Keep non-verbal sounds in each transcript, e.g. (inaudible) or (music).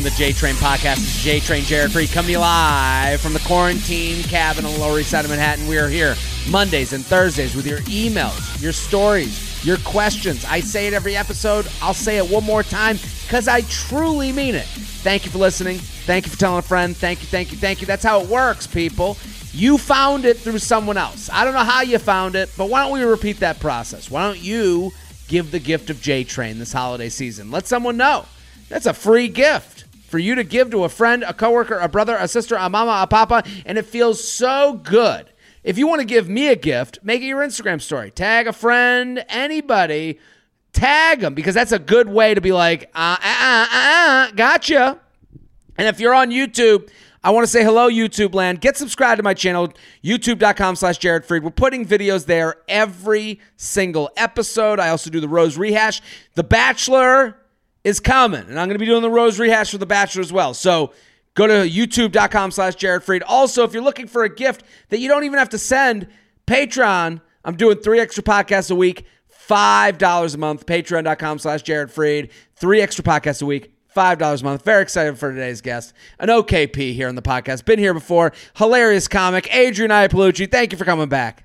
Welcome to J Train Podcast. It's J Train Jared Freid coming live from the quarantine cabin on the Lower East Side of Manhattan. We are here Mondays and Thursdays with your emails, your stories, your questions. I say it every episode. I'll say it one more time because I truly mean it. Thank you for listening. Thank you for telling a friend. Thank you, thank you, thank you. That's how it works, people. You found it through someone else. I don't know how you found it, but why don't we repeat that process? Why don't you give the gift of J Train this holiday season? Let someone know. That's a free gift for you to give to a friend, a coworker, a brother, a sister, a mama, a papa, and it feels so good. If you want to give me a gift, make it your Instagram story. Tag a friend, anybody, tag them because that's a good way to be like, uh, uh, uh, uh, uh gotcha. And if you're on YouTube, I want to say hello, YouTube land. Get subscribed to my channel, youtube.com slash Jared Freid. We're putting videos there every single episode. I also do the Rose Rehash. The Bachelor is coming, and I'm going to be doing the Rose Rehash for The Bachelor as well. So go to youtube.com slash Jared Freid. Also, if you're looking for a gift that you don't even have to send, Patreon, I'm doing three extra podcasts a week, $5 a month, patreon.com slash Jared Freid. Three extra podcasts a week, $5 a month. Very excited for today's guest. An OKP here on the podcast. Been here before. Hilarious comic, Adrienne Iapalucci. Thank you for coming back.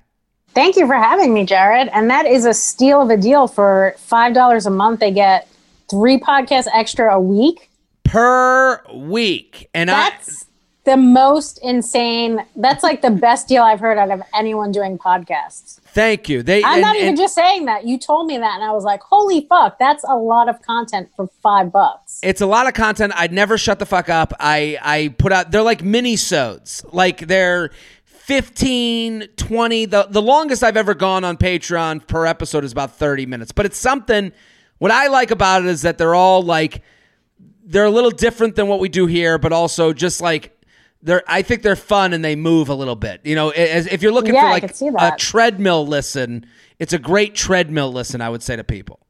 Thank you for having me, Jared. And that is a steal of a deal for $5 a month. They get three podcasts extra a week. Per week. And That's I the most insane. That's like the best deal I've heard out of anyone doing podcasts. Thank you. They, I'm and, not even and, just saying that. You told me that, and I was like, "Holy fuck, that's a lot of content for five bucks." It's a lot of content. I'd never shut the fuck up. I I put out. They're like mini sodes. Like they're 15, 20. The the longest I've ever gone on Patreon per episode is about 30 minutes. But it's something. What I like about it is that they're all like they're a little different than what we do here, but also just like they're I think they're fun and they move a little bit. You know, as, if you're looking yeah, for like a treadmill listen, it's a great treadmill listen. I would say to people.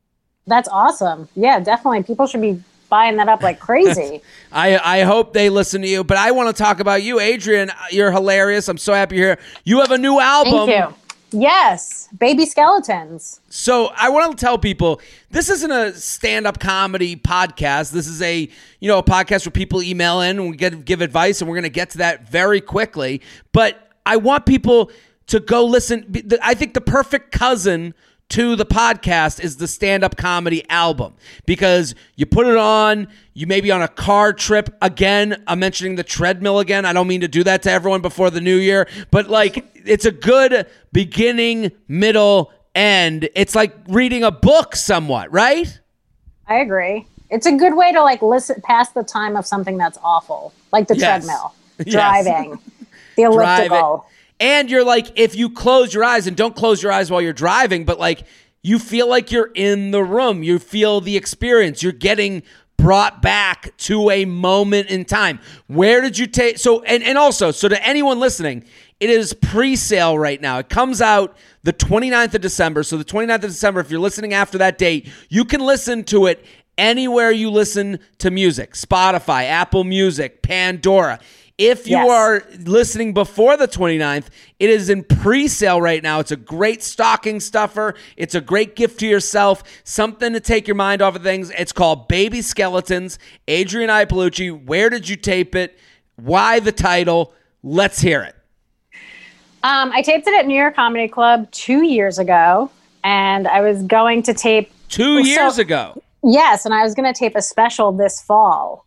That's awesome. Yeah, definitely. People should be buying that up like crazy. (laughs) I I hope they listen to you, but I want to talk about you, Adrienne. You're hilarious. I'm so happy you're here. You have a new album. Yes, baby skeletons. So I want to tell people this isn't a stand-up comedy podcast. This is a you know a podcast where people email in and we get give advice, and we're going to get to that very quickly. But I want people to go listen. I think the perfect cousin to the podcast is the stand up comedy album because you put it on, you may be on a car trip. Again, I'm mentioning the treadmill again. I don't mean to do that to everyone before the new year, but like it's a good beginning, middle, end. It's like reading a book somewhat, right? I agree. It's a good way to like listen past the time of something that's awful, like the yes. treadmill, (laughs) driving, yes. the elliptical and you're like, if you close your eyes and don't close your eyes while you're driving, but like you feel like you're in the room, you feel the experience, you're getting brought back to a moment in time. Where did you take so and, and also so to anyone listening, it is pre-sale right now. It comes out the 29th of December. So the 29th of December, if you're listening after that date, you can listen to it anywhere you listen to music. Spotify, Apple Music, Pandora. If you yes. are listening before the 29th, it is in pre sale right now. It's a great stocking stuffer. It's a great gift to yourself, something to take your mind off of things. It's called Baby Skeletons. Adrienne Iapalucci, where did you tape it? Why the title? Let's hear it. Um, I taped it at New York Comedy Club two years ago, and I was going to tape. Two years so, ago? Yes, and I was going to tape a special this fall.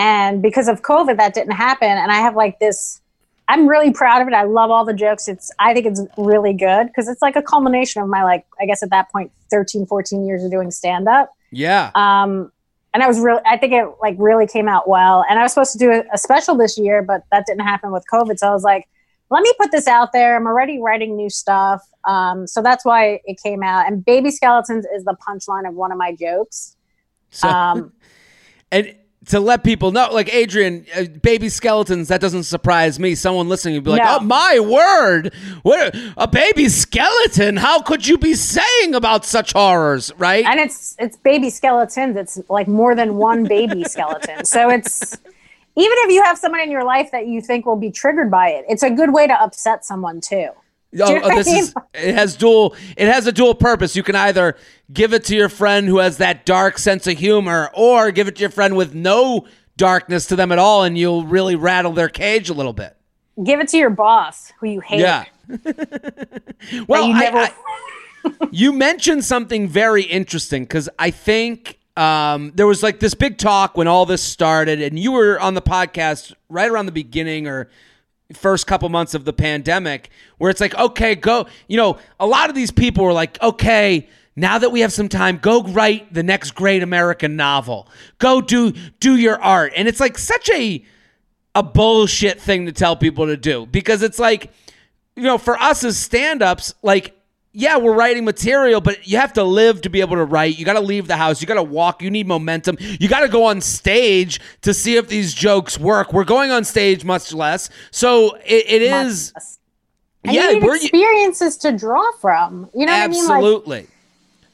And because of COVID, that didn't happen. And I have like this, I'm really proud of it. I love all the jokes. It's, I think it's really good because it's like a culmination of my, like, I guess at that point, 13, 14 years of doing stand up. Yeah. Um, and I was really, I think it like really came out well. And I was supposed to do a, a special this year, but that didn't happen with COVID. So I was like, let me put this out there. I'm already writing new stuff. Um, so that's why it came out. And Baby Skeletons is the punchline of one of my jokes. So, um, (laughs) and to let people know, like Adrienne, uh, baby skeletons, that doesn't surprise me. Someone listening would be like, no. "Oh my word, what a, a, baby skeleton? How could you be saying about such horrors?" Right? And it's it's baby skeletons. It's like more than one baby (laughs) skeleton. So it's even if you have someone in your life that you think will be triggered by it, it's a good way to upset someone too. Oh, oh, this is it has dual it has a dual purpose. You can either give it to your friend who has that dark sense of humor or give it to your friend with no darkness to them at all and you'll really rattle their cage a little bit. Give it to your boss who you hate. Yeah. (laughs) well, you I- I- (laughs) you mentioned something very interesting because I think um, there was like this big talk when all this started, and you were on the podcast right around the beginning or first couple months of the pandemic, where it's like, okay, go. You know, a lot of these people were like, okay. Now that we have some time, go write the next great American novel. Go do do your art. And it's like such a a bullshit thing to tell people to do because it's like you know for us as stand-ups like yeah we're writing material but you have to live to be able to write you got to leave the house you got to walk you need momentum you got to go on stage to see if these jokes work we're going on stage much less so it, it is And yeah you need we're experiences to draw from. You know what I mean? Like, absolutely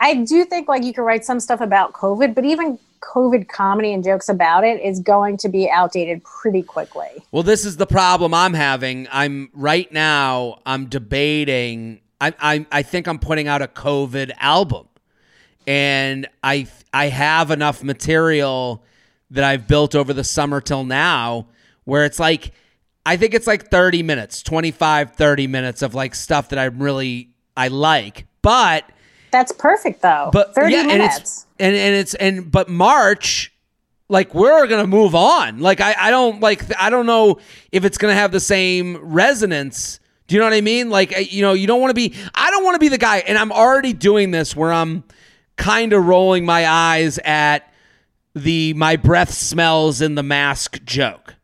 I do think like you can write some stuff about COVID, but even COVID comedy and jokes about it is going to be outdated pretty quickly. Well, this is the problem I'm having. I'm right now. I'm debating. I I, I think I'm putting out a COVID album, and I I have enough material that I've built over the summer till now, where it's like I think it's like 30 minutes, 25, 30 minutes of like stuff that I really I like, but That's perfect though. but 30 yeah, and minutes. it's and and it's and but March, like we're gonna move on. Like I I don't like I don't know if it's gonna have the same resonance. Do you know what I mean? Like eh, you know you don't want to be I don't want to be the guy, and I'm already doing this where I'm kind of rolling my eyes at the my breath smells in the mask joke.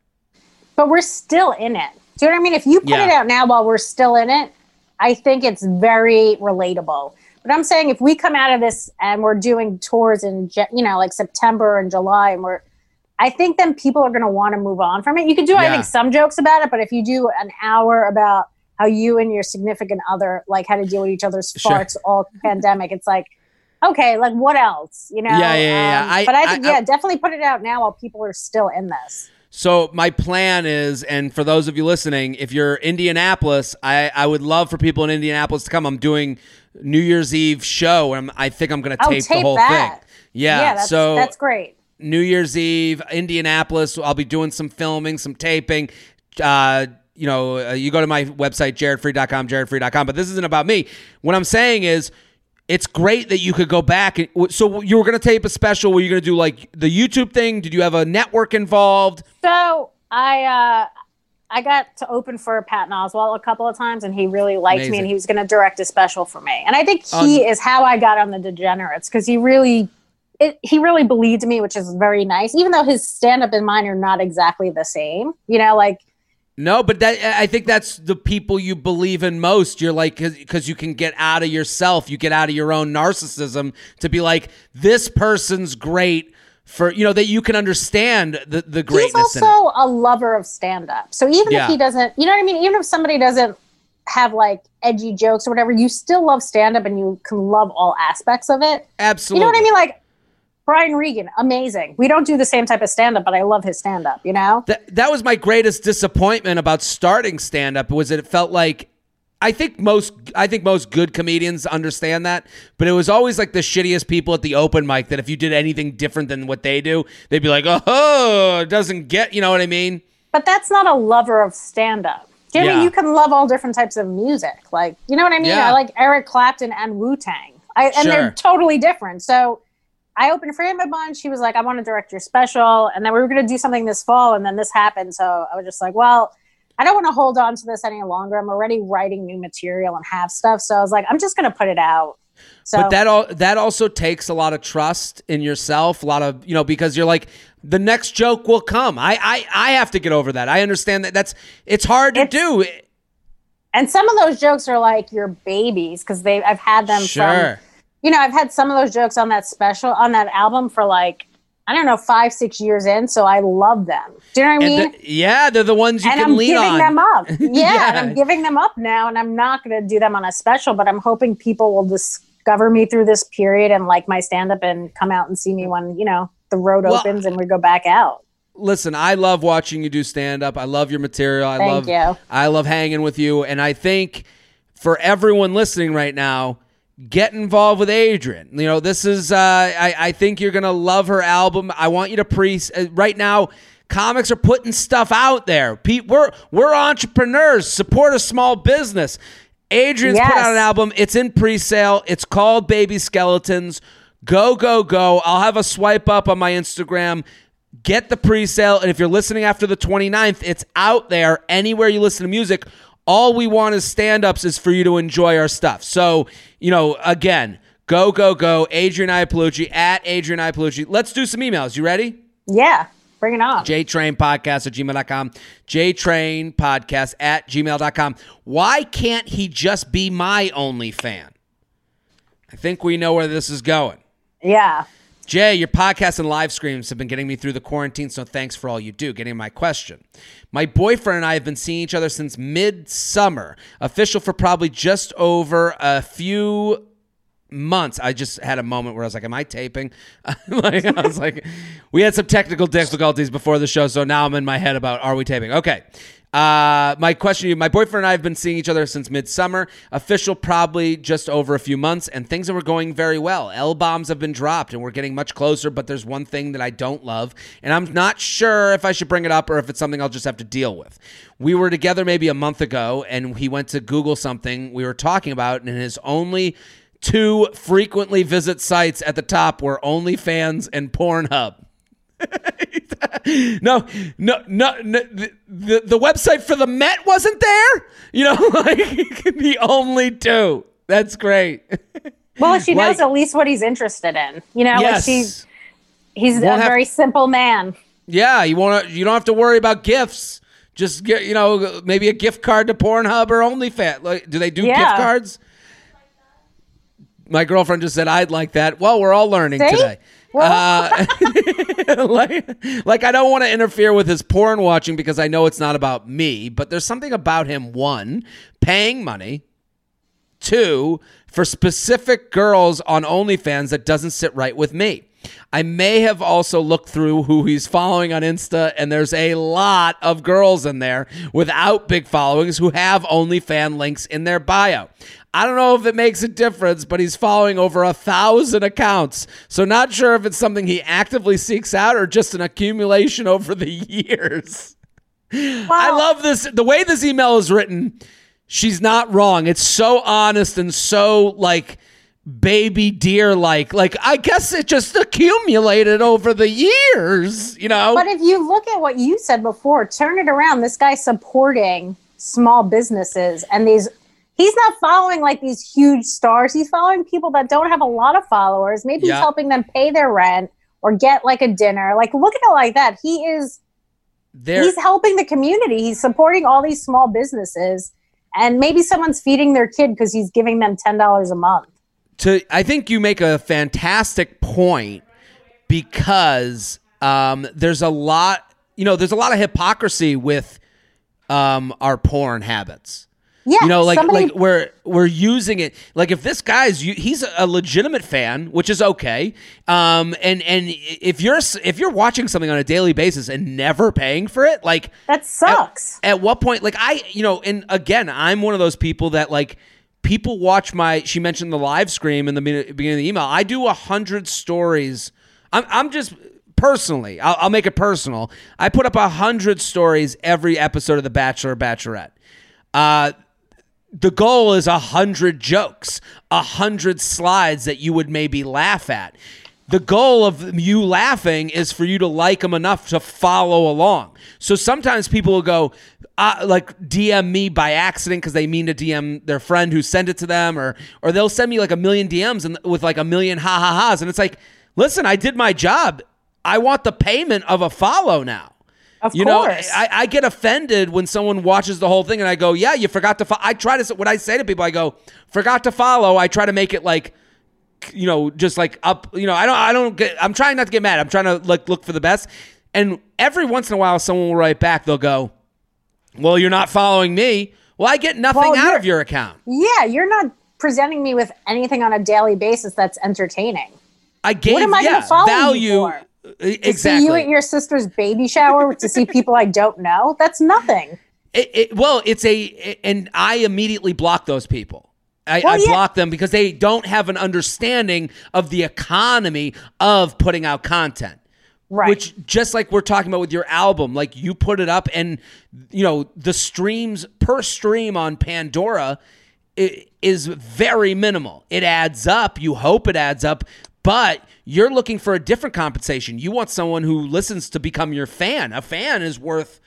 but we're still in it. Do you know what I mean? If you put Yeah. it out now while we're still in it, I think it's very relatable. But I'm saying if we come out of this and we're doing tours in, you know, like September and July, and we're, I think then people are going to want to move on from it. You can do, I think, some jokes about it, but if you do an hour about how you and your significant other like had to deal with each other's Sure. farts all (laughs) pandemic, it's like, okay, like what else, you know? Um, Yeah, yeah, yeah. I- but I think, I- yeah, I- definitely put it out now while people are still in this. So my plan is, and for those of you listening, if you're Indianapolis, I, I would love for people in Indianapolis to come. I'm doing New Year's Eve show, and I'm, I think I'm going to Oh, tape, the whole that. thing. Yeah, yeah, that's, so that's great. New Year's Eve, Indianapolis. I'll be doing some filming, some taping. Uh, you know, uh, you go to my website, jaredfreid.com, jaredfreid.com. But this isn't about me. What I'm saying is, it's great that you could go back. And, so you were going to tape a special. Were you going to do like the YouTube thing? Did you have a network involved? So I uh, I got to open for Patton Oswalt a couple of times, and he really liked me, and he was going to direct a special for me. And I think Um, he is how I got on the Degenerates because he really. It, he really believed me, which is very nice. Even though his stand-up and mine are not exactly the same, you know, like No, but that I think that's the people you believe in most. You're like because you can get out of yourself, you get out of your own narcissism to be like this person's great for you know that you can understand the the he's greatness in it. also a lover of stand-up. So even Yeah. if he doesn't, you know what I mean. Even if somebody doesn't have like edgy jokes or whatever, you still love stand-up and you can love all aspects of it. Absolutely. You know what I mean? Like Brian Regan, amazing. We don't do the same type of stand up, but I love his stand up, you know? That that was my greatest disappointment about starting stand up was that it felt like I think most I think most good comedians understand that, but it was always like the shittiest people at the open mic that if you did anything different than what they do, they'd be like, "Oh, it doesn't get," you know what I mean? But that's not a lover of stand up. You know Yeah. mean? You can love all different types of music. Like, you know what I mean? Yeah. I like Eric Clapton and Wu Tang. I And Sure. they're totally different. So I opened for him a bunch. He was like, I want to direct your special. And then we were going to do something this fall. And then this happened. So I was just like, well, I don't want to hold on to this any longer. I'm already writing new material and have stuff. So I was like, I'm just going to put it out. So But that all that also takes a lot of trust in yourself, a lot of you know, because you're like the next joke will come. I I, I have to get over that. I understand that that's it's hard to It's- do. And some of those jokes are like your babies because they I've had them Sure. from you know, I've had some of those jokes on that special on that album for like I don't know, five, six years in, so I love them. Do you know what I mean? The- yeah, they're the ones you can lean on. and I'm giving them up. Yeah, (laughs) Yeah. and I'm giving them up now, and I'm not going to do them on a special, but I'm hoping people will discover me through this period and like my stand up and come out and see me when, you know, the road Well- opens and we go back out. Listen, I love watching you do stand up. I love your material. I Thank love you. I love hanging with you and I think for everyone listening right now, get involved with Adrienne. You know, this is uh, I, I think you're gonna love her album. I want you to pre uh, right now. Comics are putting stuff out there. Pete, we're we're entrepreneurs. Support a small business. Adrienne's put out an album. It's in pre-sale. It's called Baby Skeletons. Go go go! I'll have a swipe up on my Instagram. Get the pre-sale, and if you're listening after the 29th, it's out there anywhere you listen to music. All we want as stand-ups is for you to enjoy our stuff. So, you know, again, go go go! Adrienne Iapalucci at Adrienne Iapalucci. Let's do some emails. You ready? Yeah, bring it on. JTrain Podcast at gmail.com. JTrain Podcast at gmail.com. Why can't he just be my only fan? I think we know where this is going. yeah. Jay, your podcast and live streams have been getting me through the quarantine, so thanks for all you do. Getting my question. My boyfriend and I have been seeing each other since midsummer, official for probably just over a few months. I just had a moment where I was like, "Am I taping?" (laughs) like, I was like, "We had some technical difficulties before the show, so now I'm in my head about are we taping?" Okay. Uh, my question to you: My boyfriend and I have been seeing each other since midsummer. Official, probably just over a few months, and things are going very well. L bombs have been dropped, and we're getting much closer. But there's one thing that I don't love, and I'm not sure if I should bring it up or if it's something I'll just have to deal with. We were together maybe a month ago, and he went to Google something we were talking about, and his only two frequently visit sites at the top were OnlyFans and Pornhub. (laughs) no, no, no, no the, the, the website for the Met wasn't there. You know, (laughs) like the only two. That's great. Well, she knows Like- at least what he's interested in. You know, yes. like she's he's a Won't have- very simple man. yeah, you want to. You don't have to worry about gifts. Just get, you know, maybe a gift card to Pornhub or OnlyFans. Like, do they do gift cards? My girlfriend just said I'd like that. Well, we're all learning See? today. Uh, (laughs) like, like I don't want to interfere with his porn watching because I know it's not about me, but there's something about him one paying money, two for specific girls on OnlyFans that doesn't sit right with me. I may have also looked through who he's following on Insta, and there's a lot of girls in there without big followings who have OnlyFan links in their bio. I don't know if it makes a difference, but he's following over a thousand accounts. So, not sure if it's something he actively seeks out or just an accumulation over the (laughs) years. I love this. The way this email is written, she's not wrong. It's so honest and so like baby deer like. Like I guess it just accumulated over the years, you know? But if you look at what you said before, turn it around. This guy's supporting small businesses and these he's not following like these huge stars. He's following people that don't have a lot of followers. Maybe Yeah. he's helping them pay their rent or get like a dinner. Like look at it like that. He is there he's helping the community. He's supporting all these small businesses. And maybe someone's feeding their kid because he's giving them ten dollars a month. To I think you make a fantastic point because um, there's a lot, you know, there's a lot of hypocrisy with um, our porn habits. Yeah, you know like somebody- like we're we're using it like if this guy's he's a legitimate fan which is okay um and and if you're if you're watching something on a daily basis and never paying for it like that sucks. at what point like i you know and again i'm one of those people that like people watch my she mentioned the live stream in the beginning of the email. I do a hundred stories. I'm, I'm just personally I'll, I'll make it personal. I put up a hundred stories every episode of the bachelor bachelorette. Uh the goal is a hundred jokes, a hundred slides that you would maybe laugh at. The goal of you laughing is for you to like them enough to follow along. So sometimes people will go, uh, like DM me by accident because they mean to DM their friend who sent it to them, or or they'll send me like a million DMs and with like a million ha ha ha's, and it's like, listen, I did my job. I want the payment of a follow now. Of You know, course. I, I get offended when someone watches the whole thing and I go, yeah, you forgot to follow. I try to, What I say to people, I go, forgot to follow. I try to make it like, you know, just like up, you know, I don't, I don't get, I'm trying not to get mad. I'm trying to like look for the best. And every once in a while, someone will write back, they'll go, well, you're not following me. Well, I get nothing Well, out of your account. Yeah, you're not presenting me with anything on a daily basis that's entertaining. I gave, am I yeah, gonna follow you value. for? E- To see Exactly. you at your sister's baby shower to see people I don't know, that's nothing. (laughs) It, it, well, it's a, and I immediately block those people. I, Well, I yeah. block them because they don't have an understanding of the economy of putting out content. Right. Which, just like we're talking about with your album, like you put it up, and you know the streams per stream on Pandora is very minimal. It adds up. You hope it adds up, but you're looking for a different compensation. You want someone who listens to become your fan. A fan is worth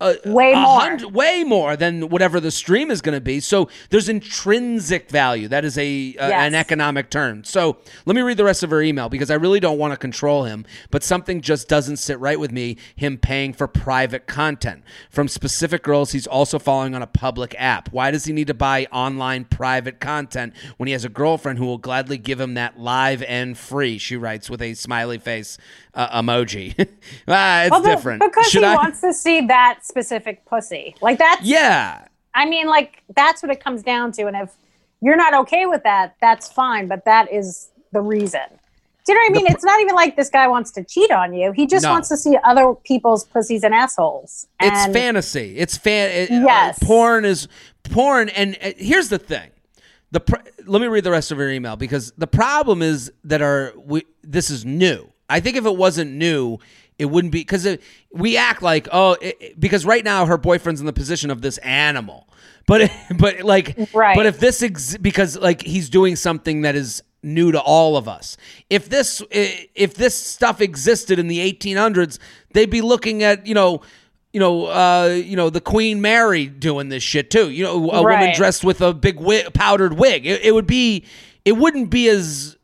Way more. hundred- way more than whatever the stream is going to be. So there's intrinsic value. That is a, a Yes. an economic term. So let me read the rest of her email because I really don't want to control him, but something just doesn't sit right with me. Him paying for private content from specific girls he's also following on a public app. Why does he need to buy online private content when he has a girlfriend who will gladly give him that live and free? She writes with a smiley face uh, emoji. (laughs) ah, it's Well, different. because Should he I- wants to see that specific pussy. Like that's Yeah. I mean, like that's what it comes down to. And if you're not okay with that, that's fine. But that is the reason. Do you know what I mean? it's not even like this guy wants to cheat on you. He just No. wants to see other people's pussies and assholes. It's fantasy. It's fan. it- uh, Yes. porn is porn. And uh, here's the thing. The pr- let me read the rest of your email because the problem is that our we this is new. I think if it wasn't new, it wouldn't be because we act like oh it, because right now her boyfriend's in the position of this animal. But (laughs) but like Right. but if this ex- because like he's doing something that is new to all of us. If this if this stuff existed in the 1800s, they'd be looking at you know you know uh, you know the Queen Mary doing this shit too. You know a woman dressed with a big wig, powdered wig. It, it would be it wouldn't be as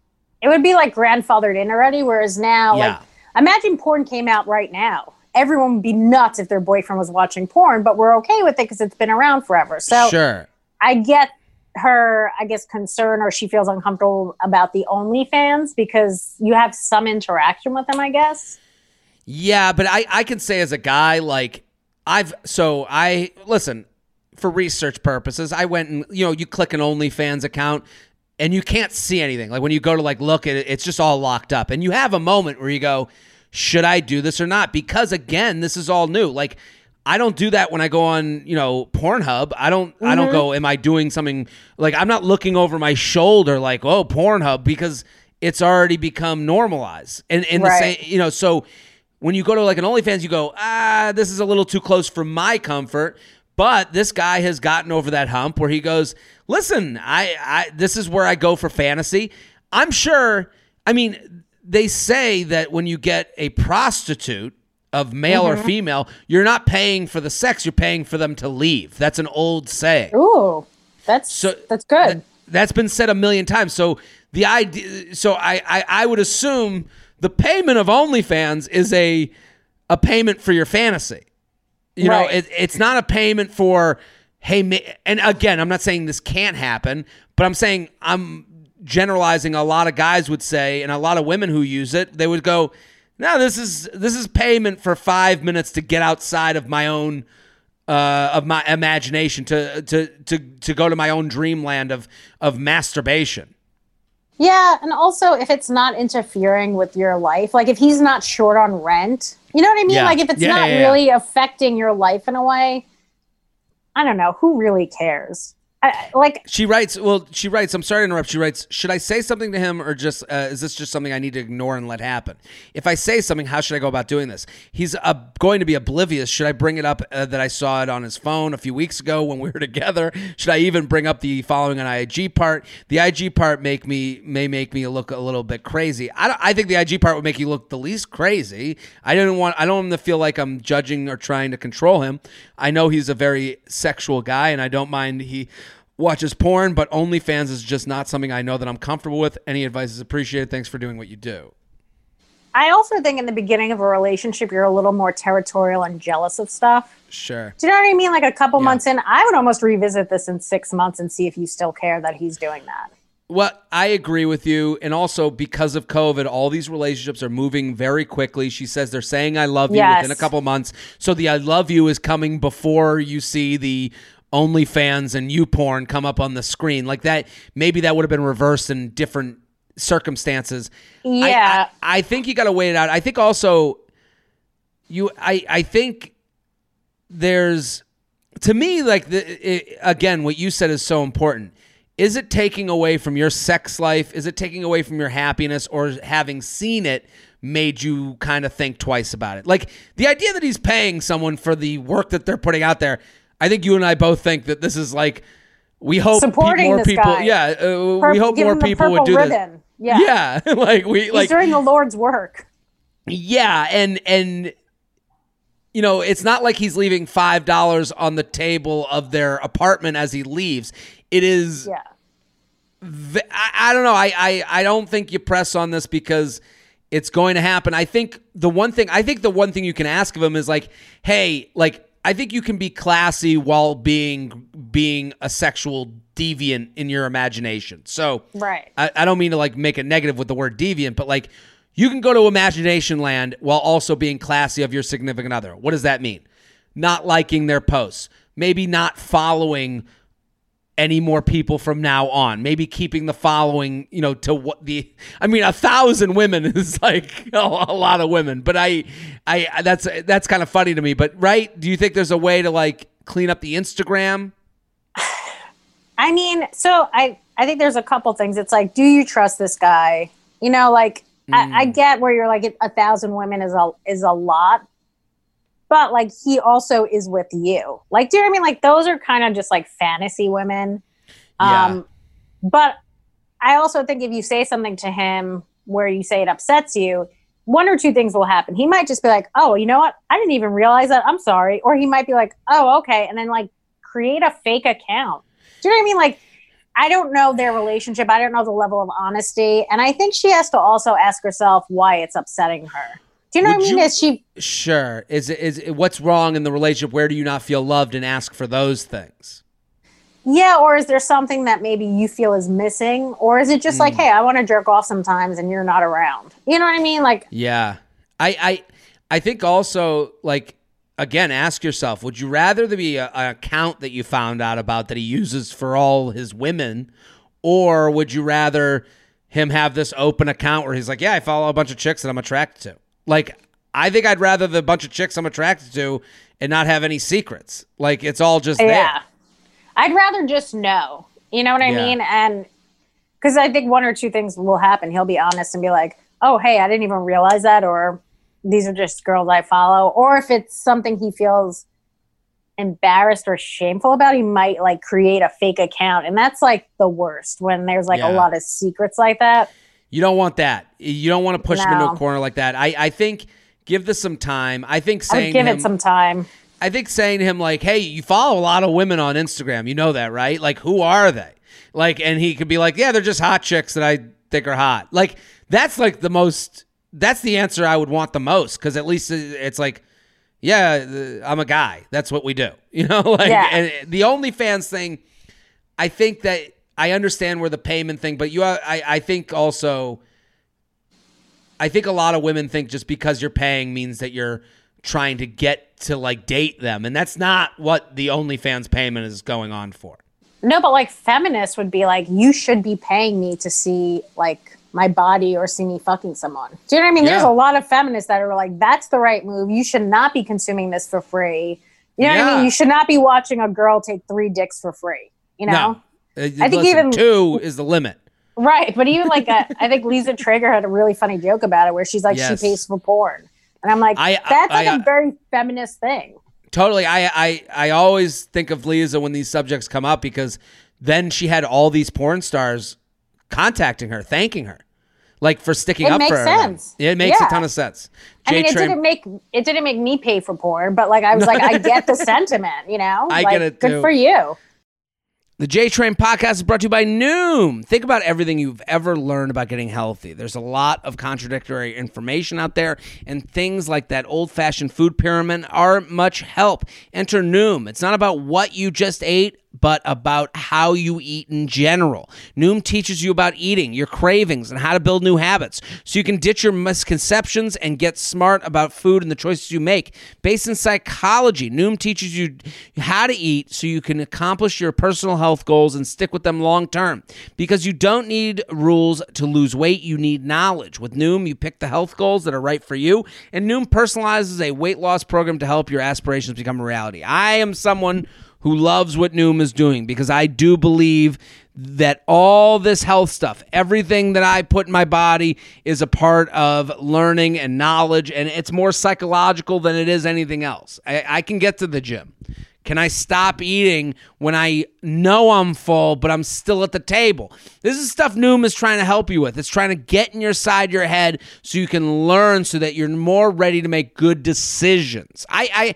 it would be like grandfathered in already. Whereas now, Yeah. like, imagine porn came out right now. Everyone would be nuts if their boyfriend was watching porn, but we're okay with it because it's been around forever. So sure. I get her, I guess, concern or she feels uncomfortable about the OnlyFans because you have some interaction with them, I guess. Yeah, but I I can say as a guy like I've so I listen for research purposes. I went and you know you click an OnlyFans account and you can't see anything. Like when you go to like look at it, it's just all locked up, and you have a moment where you go, should I do this or not? Because again, this is all new. Like. I don't do that when I go on, you know, Pornhub. I don't I don't go am I doing something like I'm not looking over my shoulder like, "Oh, Pornhub" because it's already become normalized. And in the same, you know, so when you go to like an OnlyFans, you go, ah, this is a little too close for my comfort. But this guy has gotten over that hump where he goes, listen, I, I this is where I go for fantasy. I'm sure. I mean, they say that when you get a prostitute of male or mm-hmm. female, you're not paying for the sex; you're paying for them to leave. That's an old saying. Ooh, that's So that's good. th- that's been said a million times. So the idea, so I, I, I would assume the payment of OnlyFans is a a payment for your fantasy. You know, it, it's not a payment for hey, and again, I'm not saying this can't happen, but I'm saying I'm generalizing. A lot of guys would say, and a lot of women who use it, they would go, "No, this is this is payment for five minutes to get outside of my own." uh, of my imagination to to to to go to my own dreamland of of masturbation. yeah, and also if it's not interfering with your life, like if he's not short on rent, you know what I mean? Yeah. Like if it's Yeah, not yeah, really affecting your life in a way, I don't know who really cares. I, like She writes. Well, she writes. I'm sorry to interrupt. She writes. Should I say something to him, or just uh, is this just something I need to ignore and let happen? If I say something, how should I go about doing this? He's uh, going to be oblivious. Should I bring it up uh, that I saw it on his phone a few weeks ago when we were (laughs) together? Should I even bring up the following on IG part? The IG part make me may make me look a little bit crazy. I, I think the IG part would make you look the least crazy. I didn't want. I don't want him to feel like I'm judging or trying to control him. I know he's a very sexual guy, and I don't mind he watches porn, but OnlyFans is just not something I know that I'm comfortable with. Any advice is appreciated. Thanks for doing what you do. I also think in the beginning of a relationship, you're a little more territorial and jealous of stuff. Sure. Do you know what I mean? Like a couple Yeah. months in, I would almost revisit this in six months and see if you still care that he's doing that. Well, I agree with you. And also because of COVID, all these relationships are moving very quickly. She says they're saying I love you Yes. within a couple months. So the I love you is coming before you see the OnlyFans and you porn come up on the screen. Like that, maybe that would have been reversed in different circumstances. I- Yeah. I, I think you got to wait it out. I think also you, I, I think there's to me, like the it, again, what you said is so important. Is it taking away from your sex life? Is it taking away from your happiness, or having seen it made you kind of think twice about it? Like the idea that he's paying someone for the work that they're putting out there. I think you and I both think that this is like we hope pe- Supporting more this people. guy. Yeah, uh, Pur- we hope more people would do this. Yeah. Yeah, (laughs) like we He's like doing the Lord's work. yeah, and and you know, it's not like he's leaving five dollars on the table of their apartment as he leaves. It is. Yeah. v- I, I don't know. I, I I don't think you press on this because it's going to happen. I think the one thing I think the one thing you can ask of him is like, hey, like I think you can be classy while being being a sexual deviant in your imagination. So Right. I, I don't mean to like make it negative with the word deviant, but like you can go to imagination land while also being classy of your significant other. What does that mean? Not liking their posts, maybe not following any more people from now on. Maybe keeping the following, you know, to what the I mean, a thousand women (laughs) is like a, a lot of women, but I, I that's that's kind of funny to me. But right, do you think there's a way to like clean up the Instagram? I mean, so I I think there's a couple things. It's like, do you trust this guy? You know, like I, I mm. get where you're like a thousand women is a is a lot, but like he also is with you. Like, do you know what I mean? Like those are kind of just like fantasy women. Yeah. Um, but I also think if you say something to him where you say it upsets you, one or two things will happen. He might just be like, "Oh, you know what? I didn't even realize that. I'm sorry," or he might be like, "Oh, okay," and then like create a fake account. Do you know what I mean? Like, I don't know their relationship. I don't know the level of honesty, and I think she has to also ask herself why it's upsetting her. Do you know Would what I mean? you- Is she? Sure. Is is what's wrong in the relationship? Where do you not feel loved and ask for those things? Yeah, or is there something that maybe you feel is missing, or is it just like, hmm. hey, I want to jerk off sometimes, and you're not around? You know what I mean? Like, Yeah. I I I think also like again ask yourself would you rather there be a, an account that you found out about that he uses for all his women or would you rather him have this open account where he's like yeah I follow a bunch of chicks that I'm attracted to like I think I'd rather the bunch of chicks I'm attracted to and not have any secrets like it's all just there Yeah. I'd rather just know. You know what I Yeah. mean? And because I think one or two things will happen. He'll be honest and be like, oh, hey, I didn't even realize that. Or these are just girls I follow. Or if it's something he feels embarrassed or shameful about, he might like create a fake account. And that's like the worst when there's like Yeah. a lot of secrets like that. You don't want that. You don't want to push him into a corner like that. I, I think give this some time. I think saying give him, it some time. I think saying to him like, "Hey, you follow a lot of women on Instagram. You know that, right? Like, who are they?" Like, and he could be like, "Yeah, they're just hot chicks that I think are hot." Like, that's like the most. That's the answer I would want the most because at least it's like, yeah, uh, I'm a guy. That's what we do. (laughs) You know, like Yeah. and the OnlyFans thing. I think that I understand where the payment thing, but you, I, I think also. I think a lot of women think just because you're paying means that you're trying to get to like date them, and that's not what the OnlyFans payment is going on for. No, but like feminists would be like, you should be paying me to see like my body or see me fucking someone. Do you know what I mean? There's a lot of feminists that are like, that's the right move. You should not be consuming this for free. You know what I mean? You should not be watching a girl take three dicks for free. You know? No, Uh, Uh, I think listen, even- two is the limit. Right. But even like, uh, a, (laughs) I think Lisa Treyger had a really funny joke about it where she's like, Yes. she pays for porn. And I'm like, I- that's like I- a uh, very feminist thing. Totally. I, I I always think of Lisa when these subjects come up because then she had all these porn stars contacting her, thanking her, like for sticking It up for her. It makes sense. It makes Yeah. a ton of sense. I mean, it didn't make it didn't make me pay for porn, but like I was like, I get the (laughs) sentiment, you know. I like, get it, Good too. for you. The J Train podcast is brought to you by Noom. Think about everything you've ever learned about getting healthy. There's a lot of contradictory information out there, and things like that old fashioned food pyramid aren't much help. Enter Noom. It's not about what you just ate, but about how you eat in general. Noom teaches you about eating, your cravings, and how to build new habits so you can ditch your misconceptions and get smart about food and the choices you make. Based in psychology, Noom teaches you how to eat so you can accomplish your personal health goals and stick with them long term. Because you don't need rules to lose weight, you need knowledge. With Noom, you pick the health goals that are right for you, and Noom personalizes a weight loss program to help your aspirations become a reality. I am someone who loves what Noom is doing because I do believe that all this health stuff, everything that I put in my body is a part of learning and knowledge, and it's more psychological than it is anything else. I, I can get to the gym. Can I stop eating when I know I'm full, but I'm still at the table? This is stuff Noom is trying to help you with. It's trying to get in your side your head so you can learn so that you're more ready to make good decisions. I, I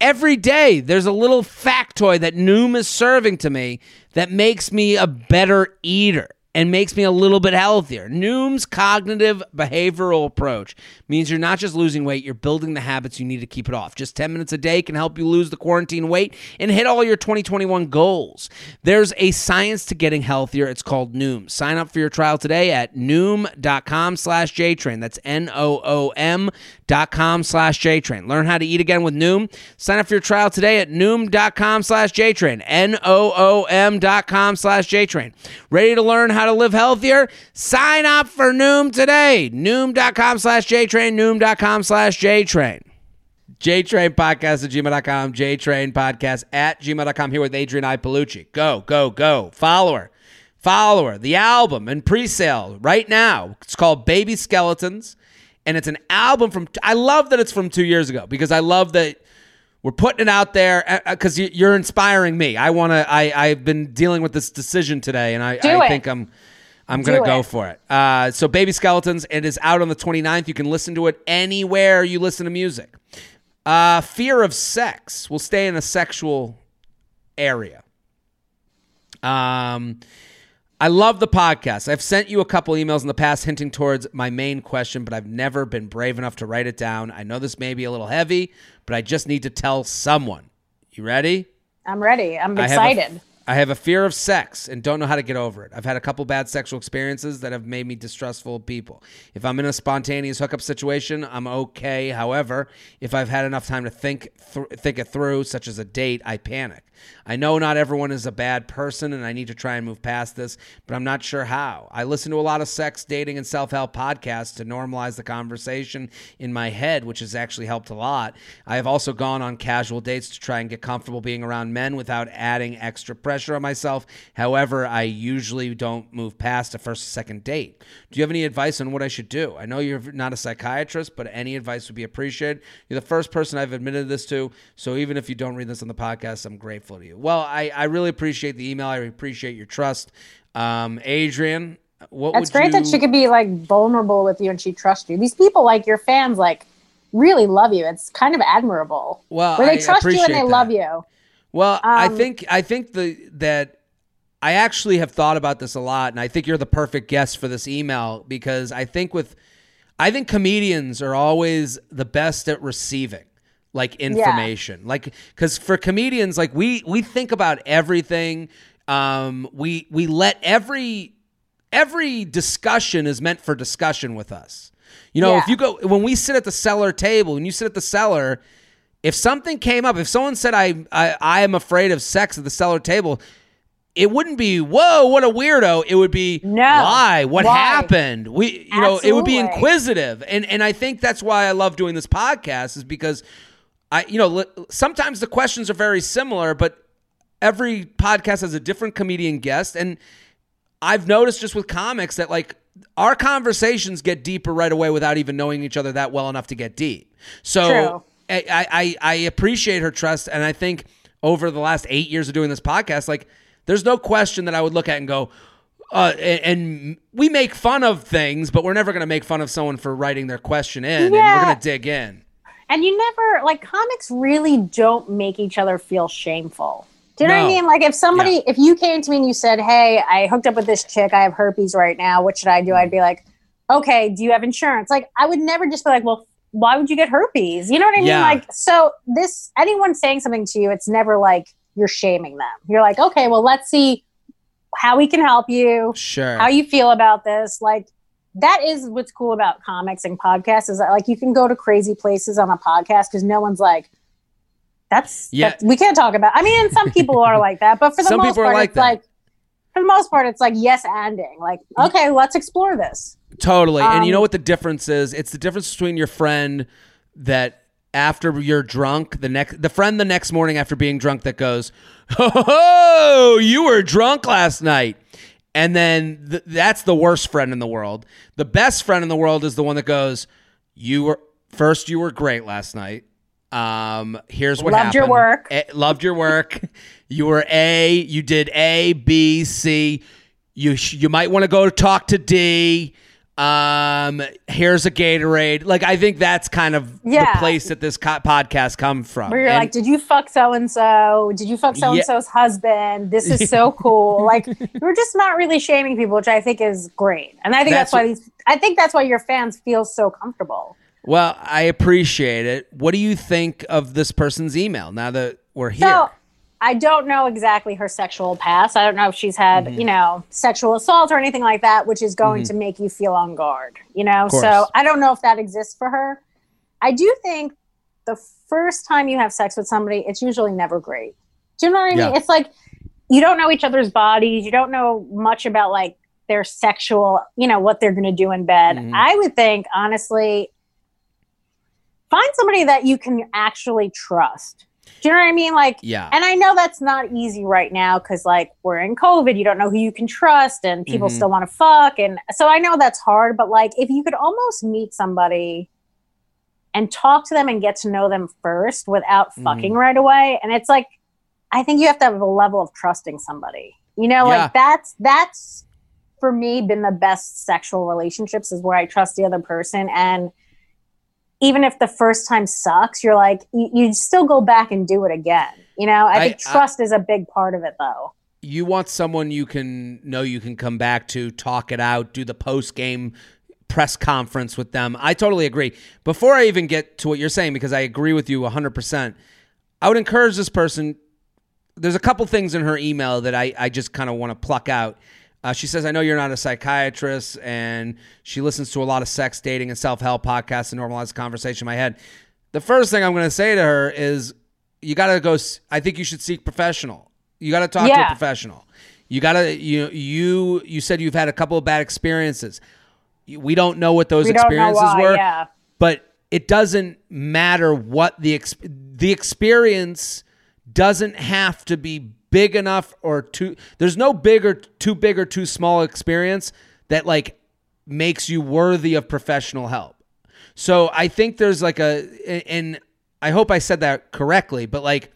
every day there's a little factoid that Noom is serving to me that makes me a better eater and makes me a little bit healthier. Noom's cognitive behavioral approach means you're not just losing weight, you're building the habits you need to keep it off. Just 10 minutes a day can help you lose the quarantine weight and hit all your 2021 goals. There's a science to getting healthier. It's called Noom. Sign up for your trial today at noom.com slash JTrain. That's N-O-O-M dot com slash JTrain. Learn how to eat again with Noom. Sign up for your trial today at noom.com slash JTrain. N-O-O-M dot com slash JTrain. Ready to learn how to live healthier? Sign up for Noom today. Noom.com slash JTrain. Noom.com slash JTrain. JTrain Podcast at gmail.com. JTrain Podcast at gmail.com. Here with Adrienne Iapalucci. Go, go, go. Follower. Follower. The album and pre sale right now. It's called Baby Skeletons. And it's an album from, I love that it's from two years ago because I love that we're putting it out there because you're inspiring me. I want to. I I've been dealing with this decision today, and I, I think I'm I'm gonna go for it. Uh, so, Baby Skeletons, it is out on the 29th. You can listen to it anywhere you listen to music. Uh, Fear of Sex. We'll stay in a sexual area. Um. I love the podcast. I've sent you a couple emails in the past hinting towards my main question, but I've never been brave enough to write it down. I know this may be a little heavy, but I just need to tell someone. You ready? I'm ready. I'm excited. I have, a, fear of sex and don't know how to get over it. I've had a couple bad sexual experiences that have made me distrustful of people. If I'm in a spontaneous hookup situation, I'm okay. However, if I've had enough time to think th- think it through, such as a date, I panic. I know not everyone is a bad person and I need to try and move past this, but I'm not sure how. I listen to a lot of sex, dating, and self help podcasts to normalize the conversation in my head, which has actually helped a lot. I have also gone on casual dates to try and get comfortable being around men without adding extra pressure on myself. However, I usually don't move past a first or second date. Do you have any advice on what I should do? I know you're not a psychiatrist, but any advice would be appreciated. You're the first person I've admitted this to, so even if you don't read this on the podcast, I'm grateful to you. Well, I, I really appreciate the email. I appreciate your trust. Um, Adrienne, what That's great you... that she could be like vulnerable with you and she trusts you. These people, like your fans, like really love you. It's kind of admirable. Well, where they I trust you and they that. love you. Well, um, I think I think the that I actually have thought about this a lot, and I think you're the perfect guest for this email because I think with I think comedians are always the best at receiving like information yeah. like because for comedians like we we think about everything um we we let every every discussion is meant for discussion with us you know yeah. if you go when we sit at the cellar table and you sit at the cellar if something came up if someone said i i, I am afraid of sex at the cellar table it wouldn't be whoa what a weirdo it would be no why what why? happened we you Absolutely. know it would be inquisitive and and i think that's why i love doing this podcast is because I, you know, sometimes the questions are very similar, but every podcast has a different comedian guest. And I've noticed just with comics that like our conversations get deeper right away without even knowing each other that well enough to get deep. So I, I, I appreciate her trust. And I think over the last eight years of doing this podcast, like there's no question that I would look at and go, uh, and, and, we make fun of things, but we're never going to make fun of someone for writing their question in, yeah. and we're going to dig in. And you never like comics really don't make each other feel shameful. Do you know what I mean? Like if somebody, yeah. if you came to me and you said, "Hey, I hooked up with this chick. I have herpes right now. What should I do?" I'd be like, "Okay, do you have insurance?" Like I would never just be like, "Well, why would you get herpes?" You know what I mean? Like so, this anyone saying something to you, it's never like you're shaming them. You're like, okay, well, let's see how we can help you, Sure. how you feel about this. Like, that is what's cool about comics and podcasts is that like you can go to crazy places on a podcast because no one's like, that's Yeah. yeah. we can't talk about. I mean, some people are like that, but for the Some most part, like it's that. like for the most part, it's like yes anding. Like, mm. okay, let's explore this. Totally. and you Um, know what the difference is? It's the difference between your friend that after you're drunk, the next the friend the next morning after being drunk that goes, "Oh, you were drunk last night." And then th- that's the worst friend in the world. The best friend in the world is the one that goes, "You were first you were great last night. Um, here's what Loved your happened. work. Eh, loved your work. you were A, you did A, B, C. You sh- you might want to go talk to D. Um, here's a Gatorade. Like I think that's kind of Yeah. the place that this co- podcast comes from. Where you're And- like, did you fuck so and so? Did you fuck so and so's husband? This is so (laughs) cool. like you're just not really shaming people, which I think is great. And I think That's that's, why these. I think that's why your fans feel so comfortable. well, I appreciate it. What do you think of this person's email now that we're here? So I don't know exactly her sexual past. I don't know if she's had, Mm-hmm. you know, sexual assault or anything like that, which is going to make you feel on guard, you know? So I don't know if that exists for her. I do think the first time you have sex with somebody, it's usually never great. Do you know what I mean? Yeah. It's like you don't know each other's bodies, you don't know much about like their sexual, you know, what they're going to do in bed. Mhm. I would think, honestly, find somebody that you can actually trust. Do you know what I mean? Like, yeah. and I know that's not easy right now because, like, we're in COVID. You don't know who you can trust, and people Mhm. still want to fuck. And so I know that's hard, but like, if you could almost meet somebody and talk to them and get to know them first without Mm-hmm. fucking right away, and it's like, I think you have to have a level of trusting somebody. You know, Yeah. like that's that's for me been the best sexual relationships is where I trust the other person and even if the first time sucks, you're like you, you still go back and do it again. You know, I, I- think trust is a big part of it though. you want someone you can know you can come back to, talk it out, do the post game press conference with them. I totally agree. Before I even get to what you're saying, because I agree with you 100%, I would encourage this person. There's a couple things in her email that I, I just kind of want to pluck out. Uh, she says, I know you're not a psychiatrist, and she listens to a lot of sex, dating, and self help podcasts and normalize the conversation in my head. The first thing I'm going to say to her is, you got to go. I think you should seek professional. You got to talk to a professional. You got to you you you said you've had a couple of bad experiences. We don't know what those We experiences why, were, yeah. but it doesn't matter what the the experience doesn't have to be big enough or too there's no big or too big or too small experience that like makes you worthy of professional help. So I think there's like a and I hope I said that correctly, but like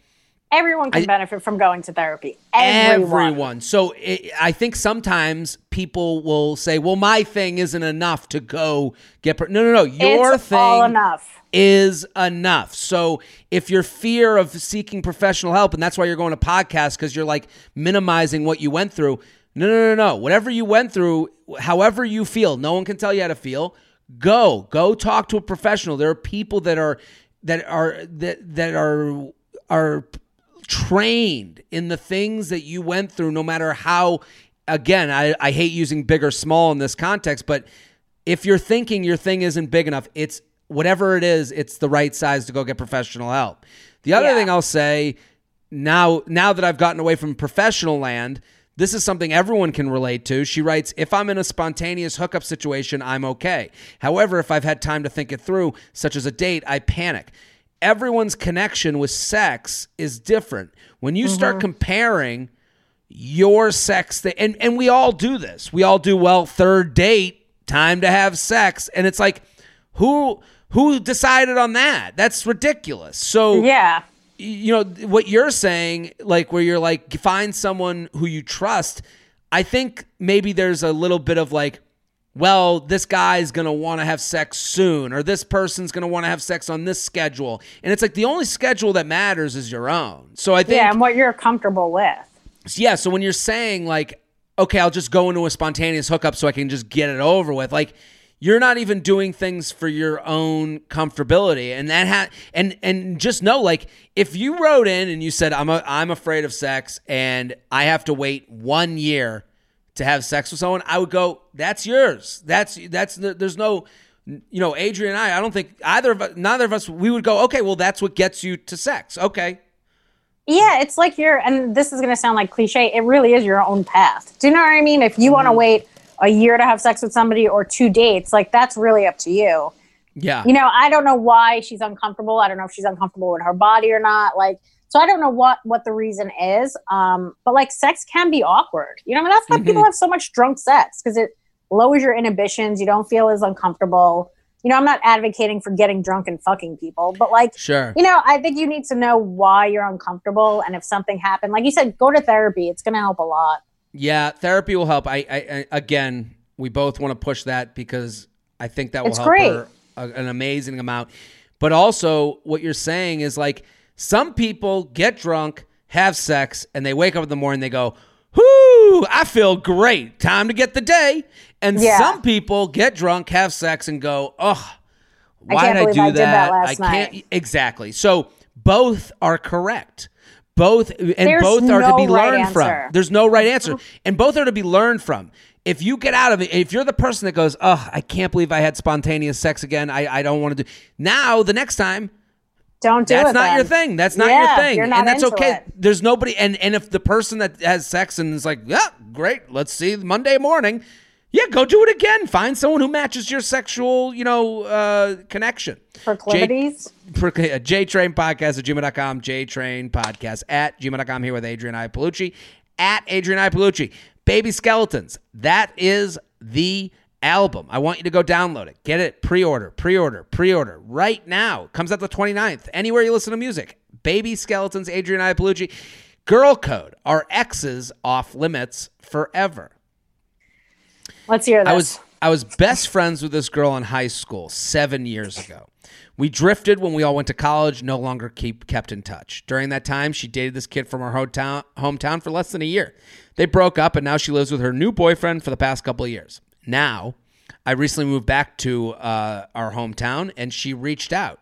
Everyone can I- benefit from going to therapy. Everyone. Everyone. So it, I think sometimes people will say, "Well, my thing isn't enough to go get." Per-. No, no, no. Your it's thing all enough. Is enough. So if your fear of seeking professional help, and that's why you're going to podcasts because you're like minimizing what you went through. No, no, no, no. Whatever you went through, however you feel, no one can tell you how to feel. Go, go talk to a professional. There are people that are that are that that are are trained in the things that you went through, no matter how. Again, I, I hate using big or small in this context, but if you're thinking your thing isn't big enough, it's whatever it is, it's the right size to go get professional help. The other Yeah. thing I'll say now, now that I've gotten away from professional land, this is something everyone can relate to. She writes, If I'm in a spontaneous hookup situation, I'm okay. However, if I've had time to think it through, such as a date, I panic. Everyone's connection with sex is different. When you start mm-hmm. comparing your sex thing, and, and we all do this. We all do, well, third date, time to have sex. And it's like, who who decided on that? That's ridiculous. So Yeah. you know what you're saying like where you're like find someone who you trust i think maybe there's a little bit of like well this guy's gonna want to have sex soon or this person's gonna want to have sex on this schedule and it's like the only schedule that matters is your own so i think Yeah. And what you're comfortable with. yeah so when you're saying like okay i'll just go into a spontaneous hookup so i can just get it over with like you're not even doing things for your own comfortability. And that ha- and and just know like if you wrote in and you said I'm a, I'm afraid of sex and I have to wait 1 year to have sex with someone I would go that's yours. That's that's there's no you know Adrienne and I I don't think either of us neither of us we would go okay well that's what gets you to sex. Okay. Yeah it's like you're and this is going to sound like cliche it really is your own path. Do you know what I mean? If you mm-hmm. want to wait a year to have sex with somebody or two dates, like that's really up to you. Yeah. You know, I don't know why she's uncomfortable. I don't know if she's uncomfortable with her body or not. Like, so I don't know what what the reason is. Um, but like sex can be awkward. You know, I mean, that's why mm-hmm. people have so much drunk sex because it lowers your inhibitions. You don't feel as uncomfortable. You know, I'm not advocating for getting drunk and fucking people, but like, sure. You know, I think you need to know why you're uncomfortable, and if something happened, like you said, go to therapy. It's going to help a lot. Yeah, therapy will help. I, I, I again, we both want to push that because I think that will it's help great. her a, an amazing amount. But also, what you're saying is like some people get drunk, have sex, and they wake up in the morning. They go, "Whoo, I feel great. Time to get the day." And yeah. some people get drunk, have sex, and go, "Oh, why did I do I that? that I can't." Night. Exactly. So both are correct both and There's both are no to be right learned answer. from. There's no right answer, mm-hmm. and both are to be learned from. If you get out of it, if you're the person that goes, "Oh, I can't believe I had spontaneous sex again. I, I don't want to do." Now, the next time, don't do that's it. That's not then. your thing. That's not Yeah, your thing, not and that's okay. it. There's nobody, and and if the person that has sex and is like, "Yeah, great, let's see Monday morning," yeah, go do it again. Find someone who matches your sexual, you know, uh, connection. Proclivities. J- uh, JTrain Podcast at gmail.com. JTrain Podcast at gmail.com. Here with Adrienne Iapalucci. At Adrienne Iapalucci. Baby Skeletons. That is the album. I want you to go download it. Get it pre order, pre order, pre order right now. Comes out the 29th. Anywhere you listen to music. Baby Skeletons, Adrienne Iapalucci. Girl Code. Our exes off limits forever. Let's hear this. I was I was best friends with this girl in high school seven years ago. We drifted when we all went to college, no longer keep kept in touch. During that time, she dated this kid from her hometown, hometown for less than a year. They broke up, and now she lives with her new boyfriend for the past couple of years. Now, I recently moved back to uh, our hometown, and she reached out.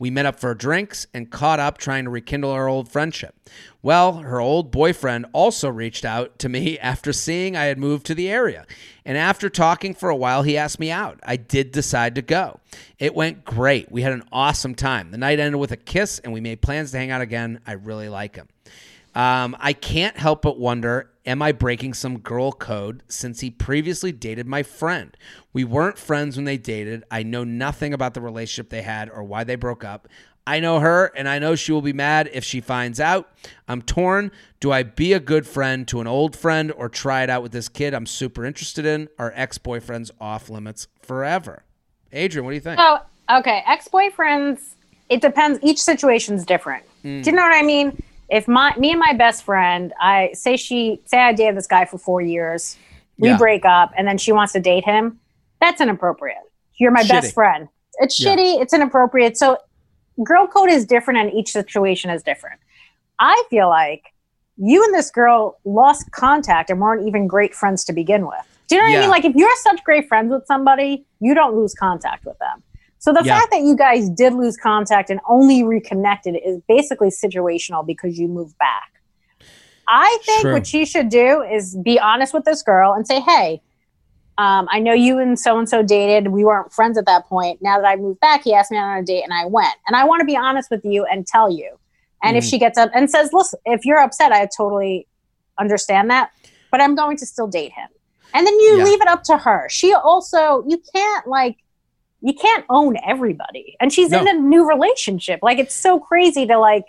We met up for drinks and caught up trying to rekindle our old friendship. Well, her old boyfriend also reached out to me (laughs) after seeing I had moved to the area. And after talking for a while, he asked me out. I did decide to go. It went great. We had an awesome time. The night ended with a kiss, and we made plans to hang out again. I really like him. Um, I can't help but wonder am I breaking some girl code since he previously dated my friend? We weren't friends when they dated. I know nothing about the relationship they had or why they broke up. I know her and I know she will be mad if she finds out. I'm torn. Do I be a good friend to an old friend or try it out with this kid I'm super interested in? Our ex boyfriend's off limits forever. Adrienne, what do you think? Oh, okay. Ex boyfriends, it depends. Each situation's different. Hmm. Do you know what I mean? If my me and my best friend, I say she say I dated this guy for four years, we Yeah. break up, and then she wants to date him. That's inappropriate. You're my Shitty. best friend. It's Yeah. shitty. It's inappropriate. So, girl code is different, and each situation is different. I feel like you and this girl lost contact and weren't even great friends to begin with. Do you know what I mean? Like, if you're such great friends with somebody, you don't lose contact with them. So the Yeah. fact that you guys did lose contact and only reconnected is basically situational because you moved back. I think True. what she should do is be honest with this girl and say, "Hey, um, I know you and so and so dated. We weren't friends at that point. Now that I moved back, he asked me on a date, and I went. And I want to be honest with you and tell you. And if Mhm. she gets up and says, "Listen, if you're upset, I totally understand that, but I'm going to still date him." And then you Yeah. leave it up to her. She also, you can't like, you can't own everybody. And she's in a new relationship. Like it's so crazy to like,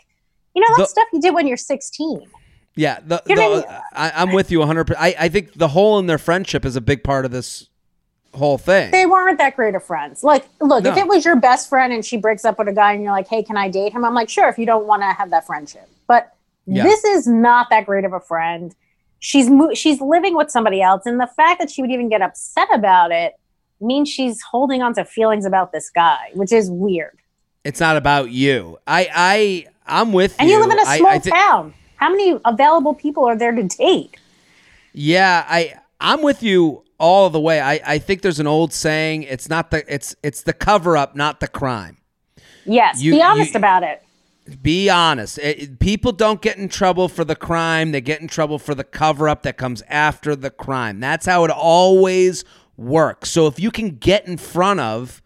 you know, that The- stuff you did when you're 16. Yeah, the, You know the, I, I'm with you 100. I, I think the hole in their friendship is a big part of this whole thing. they weren't that great of friends. Like, look, if it was your best friend and she breaks up with a guy and you're like, hey, can I date him? I'm like, sure, if you don't want to have that friendship. But Yeah. this is not that great of a friend. She's mo- she's living with somebody else, and the fact that she would even get upset about it means she's holding on to feelings about this guy, which is weird. It's not about you. I I I'm with And you. And you live in a small I thi- town. How many available people are there to date? Yeah, I I'm with you all the way. I, I think there's an old saying. It's not the it's it's the cover up, not the crime. Yes, You- be honest you- about it. Be honest. It- people don't get in trouble for the crime. They get in trouble for the cover up that comes after the crime. That's how it always works. So if you can get in front of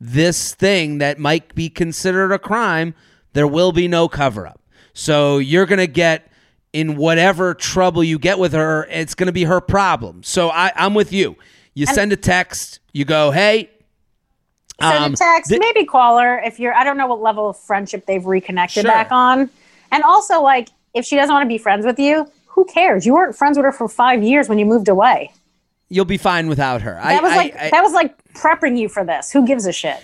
this thing that might be considered a crime, there will be no cover up. So you're going to get in whatever trouble you get with her, it's going to be her problem. So I, I'm with you. You send a text, you go, hey, Send um, a text, thi- maybe call her if you're. I don't know what level of friendship they've reconnected Sure. back on, and also like if she doesn't want to be friends with you, who cares? You weren't friends with her for five years when you moved away. You'll be fine without her. That was like that was like prepping you for this. Who gives a shit?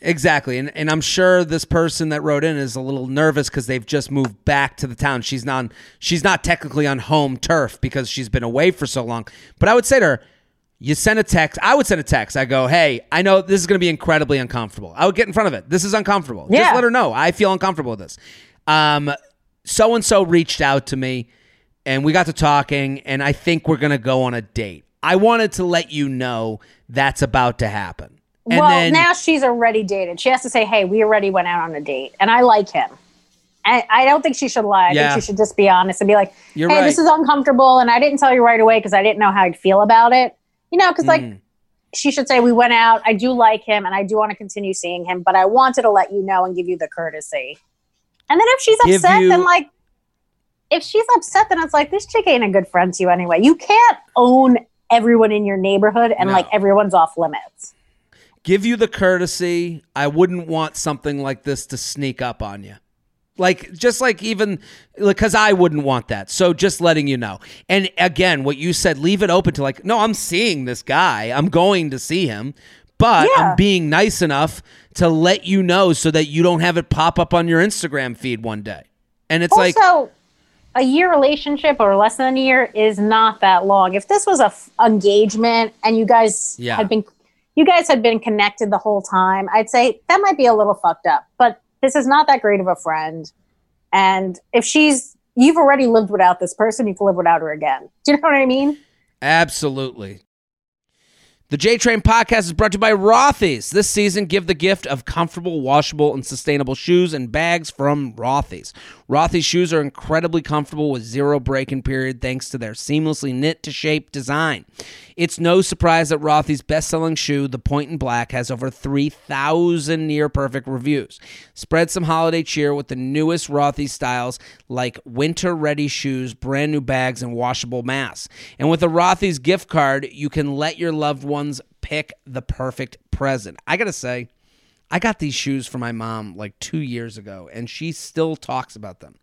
Exactly. And and I'm sure this person that wrote in is a little nervous because they've just moved back to the town. She's not she's not technically on home turf because she's been away for so long. But I would say to her, you send a text. I would send a text. I go, hey, I know this is going to be incredibly uncomfortable. I would get in front of it. This is uncomfortable. Just Yeah. let her know. I feel uncomfortable with this. Um, so and so reached out to me, and we got to talking, and I think we're going to go on a date. I wanted to let you know that's about to happen. And well, then, now she's already dated. She has to say, "Hey, we already went out on a date, and I like him." I, I don't think she should lie. I Yeah. think she should just be honest and be like, You're "Hey, right. this is uncomfortable, and I didn't tell you right away because I didn't know how I'd feel about it." You know, because like Mm. she should say, "We went out. I do like him, and I do want to continue seeing him, but I wanted to let you know and give you the courtesy." And then if she's upset, you- then like, if she's upset, then it's like this chick ain't a good friend to you anyway. You can't own everyone in your neighborhood and No. like everyone's off limits. give you the courtesy. I wouldn't want something like this to sneak up on you. Like just like even because I wouldn't want that. So just letting you know. And again, what you said, leave it open to like, no, I'm seeing this guy. I'm going to see him, but Yeah. I'm being nice enough to let you know so that you don't have it pop up on your Instagram feed one day. And it's like, also, a year relationship or less than a year is not that long. If this was a f- engagement and you guys Yeah. had been, you guys had been connected the whole time, I'd say that might be a little fucked up. But this is not that great of a friend. And if she's, you've already lived without this person, you can live without her again. Do you know what I mean? Absolutely. The J Train podcast is brought to you by Rothy's. This season, give the gift of comfortable, washable, and sustainable shoes and bags from Rothy's. Rothy's shoes are incredibly comfortable with zero break-in period thanks to their seamlessly knit to shape design. It's no surprise that Rothy's best-selling shoe, the Point in Black, has over 3,000 near-perfect reviews. Spread some holiday cheer with the newest Rothy's styles like winter-ready shoes, brand new bags, and washable masks. And with a Rothy's gift card, you can let your loved ones pick the perfect present. I gotta say, I got these shoes for my mom like two years ago, and she still talks about them.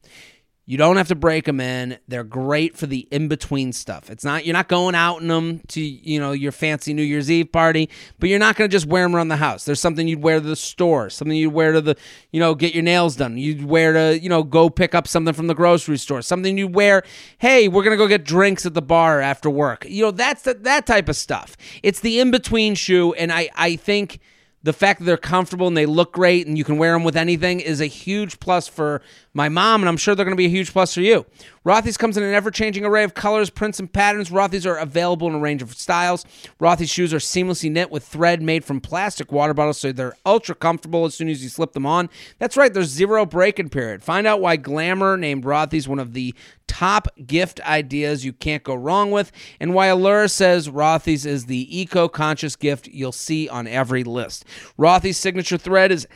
You don't have to break them in. They're great for the in between stuff. It's not you're not going out in them to you know your fancy New Year's Eve party, but you're not going to just wear them around the house. There's something you'd wear to the store, something you'd wear to the you know get your nails done. You'd wear to you know go pick up something from the grocery store. Something you wear. Hey, we're gonna go get drinks at the bar after work. You know that's the, that type of stuff. It's the in between shoe, and I I think the fact that they're comfortable and they look great and you can wear them with anything is a huge plus for my mom, and I'm sure they're going to be a huge plus for you. Rothy's comes in an ever changing array of colors, prints, and patterns. Rothy's are available in a range of styles. Rothy's shoes are seamlessly knit with thread made from plastic water bottles, so they're ultra comfortable as soon as you slip them on. That's right, there's zero break in period. Find out why Glamour named Rothy's one of the top gift ideas you can't go wrong with, and why Allure says Rothy's is the eco conscious gift you'll see on every list. Rothy's signature thread is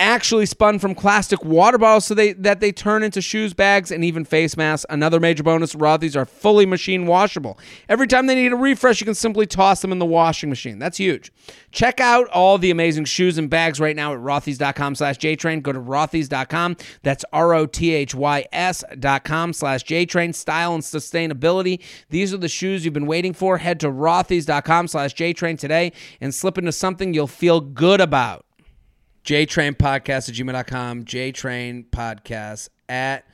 actually spun from plastic water bottles so they that they turn into shoes, bags, and even face masks. Another major bonus, Rothy's are fully machine washable. Every time they need a refresh, you can simply toss them in the washing machine. That's huge. Check out all the amazing shoes and bags right now at rothys.com slash jtrain. Go to rothys.com. That's R-O-T-H-Y-S dot com slash jtrain. Style and sustainability. These are the shoes you've been waiting for. Head to rothys.com slash jtrain today and slip into something you'll feel good about jtrainpodcast at gmail.com, jtrainpodcast at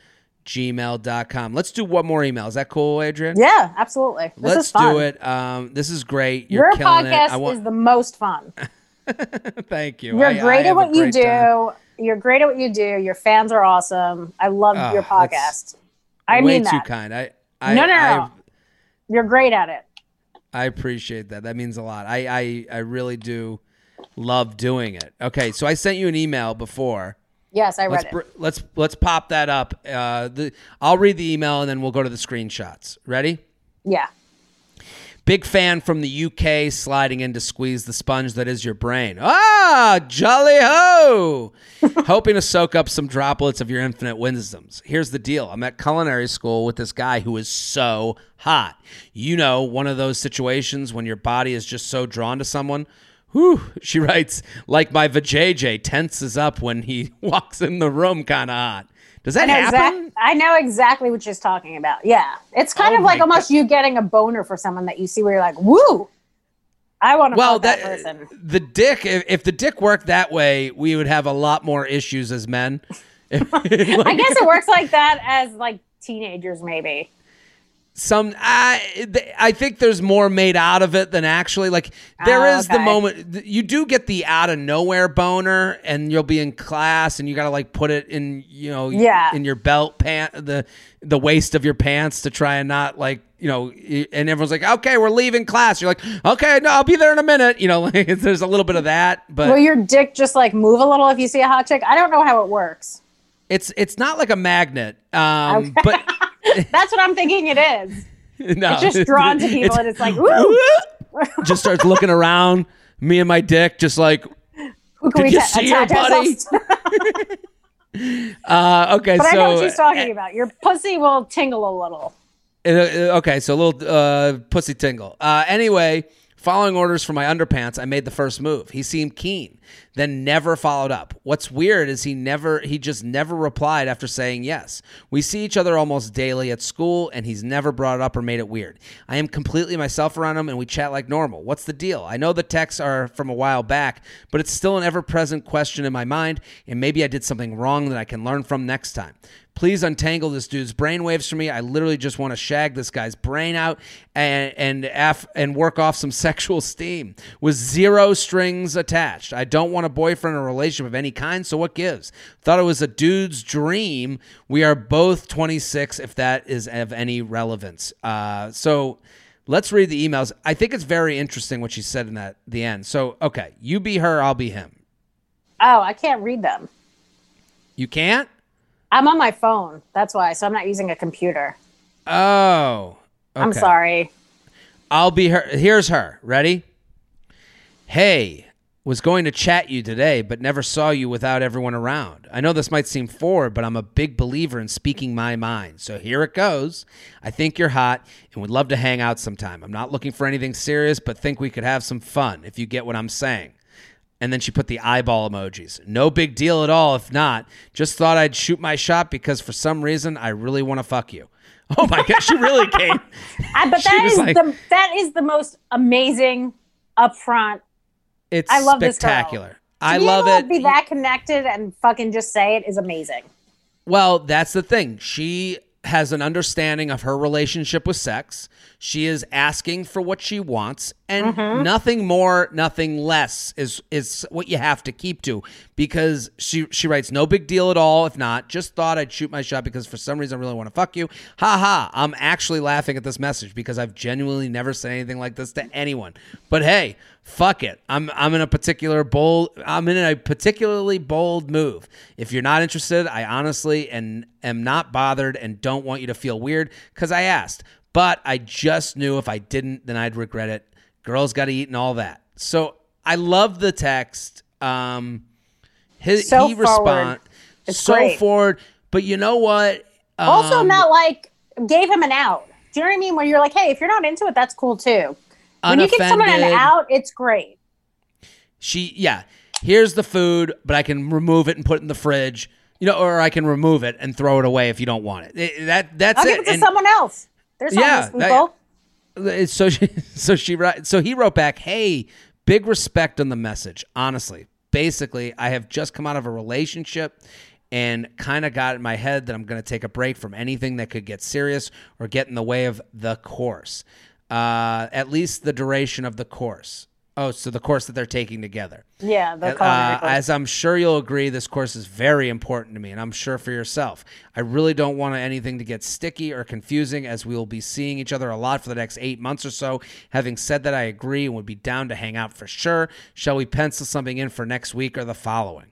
gmail.com. Let's do one more email. Is that cool, Adrienne? Yeah, absolutely. This Let's is fun. do it. Um, this is great. You're Your killing it. podcast I want, is the most fun. (laughs) thank you. You're I- I great have at what you do. time. You're great at what you do. Your fans are awesome. I love Ah, your podcast. I Way mean too kind. I, I, No, no, no. You're great at it. I appreciate that. That means a lot. I, I, I really do love doing it. Okay, so I sent you an email before. Yes, I read Let's it. let's let's pop that up. Uh, the I'll read the email and then we'll go to the screenshots. Ready? yeah. Big fan from the UK sliding in to squeeze the sponge that is your brain. Ah, jolly ho! (laughs) Hoping to soak up some droplets of your infinite wisdoms. Here's the deal I'm at culinary school with this guy who is so hot. You know, one of those situations when your body is just so drawn to someone. Whew, she writes, like my vajayjay tenses up when he (laughs) walks in the room kind of hot. Does that I happen? I know exactly what she's talking about. Yeah. It's kind Oh of like almost you getting a boner for someone that you see where you're like, woo, I want to well fuck that, that, person. the dick if, if the dick worked that way we would have a lot more issues as men (laughs) (laughs) I guess it works like that as like teenagers, maybe. Some I I think there's more made out of it than actually like there Oh, is the moment you do get the out of nowhere boner and you'll be in class and you got to like put it in you know Yeah. in your belt pant the the waist of your pants to try and not like you know and everyone's like okay we're leaving class you're like okay no I'll be there in a minute you know (laughs) like there's a little bit of that but Will your dick just like move a little if you see a hot chick? I don't know how it works. It's it's not like a magnet, um, but (laughs) That's what I'm thinking it is. (laughs) no, It's just drawn to people and it's like, (laughs) just starts looking around. Me and my dick, just like, who can Did we you ta- see her, buddy? uh, okay, But so I know what she's talking about. Your pussy will tingle a little. uh, uh, okay, so a little uh, pussy tingle. Uh, anyway, following orders for my underpants, I made the first move. He seemed keen, then never followed up. What's weird is he never, he just never replied after saying yes. We see each other almost daily at school, and he's never brought it up or made it weird. I am completely myself around him, and we chat like normal. What's the deal? I know the texts are from a while back, but it's still an ever present question in my mind, and maybe I did something wrong that I can learn from next time. Please untangle this dude's brainwaves for me. I literally just want to shag this guy's brain out and and af- and work off some (laughs) sexual steam with zero strings attached. I don't want a boyfriend or relationship of any kind, so what gives? Thought it was a dude's dream. We are both 26 if that is of any relevance. Uh, so let's read the emails. I think it's very interesting what she said in that the end. So, okay, you be her, I'll be him. Oh, I can't read them. You can't? I'm on my phone. That's why. So I'm not using a computer. Oh. I'm sorry. I'll be her. Here's her. Ready? Hey, was going to chat you today, but never saw you without everyone around. I know this might seem forward, but I'm a big believer in speaking my mind. So here it goes. I think you're hot and would love to hang out sometime. I'm not looking for anything serious, but think we could have some fun if you get what I'm saying. And then she put the eyeball emojis. No big deal at all if not. Just thought I'd shoot my shot because for some reason I really want to fuck you. (laughs) Oh my god, she really came. (laughs) But that like- the that is the most amazing upfront. It's I love spectacular. I love it. To be that connected and fucking just say it is amazing. Well, that's the thing. She has an understanding of her relationship with sex. She is asking for what she wants, and Mm-hmm. nothing more, nothing less is is what you have to keep to. Because she she writes, no big deal at all. If not, just thought I'd shoot my shot because for some reason I really want to fuck you. Ha ha! I'm actually laughing at this message because I've genuinely never said anything like this to anyone. But hey, fuck it. I'm I'm in a particular bold. I'm in a particularly bold move. If you're not interested, I honestly and am not bothered and don't want you to feel weird because I asked. But I just knew if I didn't, then I'd regret it. Girls got to eat and all that. So I love the text. Um, his, So he forward. respond It's so great. forward. But you know what? Also, Um, not like gave him an out. Do you know what I mean? Where you're like, hey, if you're not into it, that's cool too. When you get someone out, it's great. she yeah. Here's the food but i can remove it and put it in the fridge you know or i can remove it and throw it away if you don't want it, It- that that's I'll it give it to And someone else. There's Yeah, homeless that- so she (laughs) so she write so he wrote back hey big respect on the message. Honestly basically i have just come out of a relationship and kind of got in my head that i'm going to take a break from anything that could get serious or get in the way of the course uh, at least the duration of the course Oh, so the course that they're taking together. Yeah, the Uh, course. as I'm sure you'll agree, this course is very important to me, and I'm sure for yourself. I really don't want anything to get sticky or confusing, as we will be seeing each other a lot for the next eight months or so. Having said that, I agree and would be down to hang out for sure. Shall we pencil something in for next week or the following?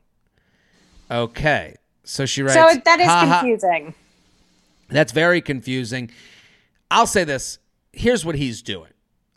Okay. So she writes. so that is confusing. That's very confusing. I'll say this. Here's what he's doing.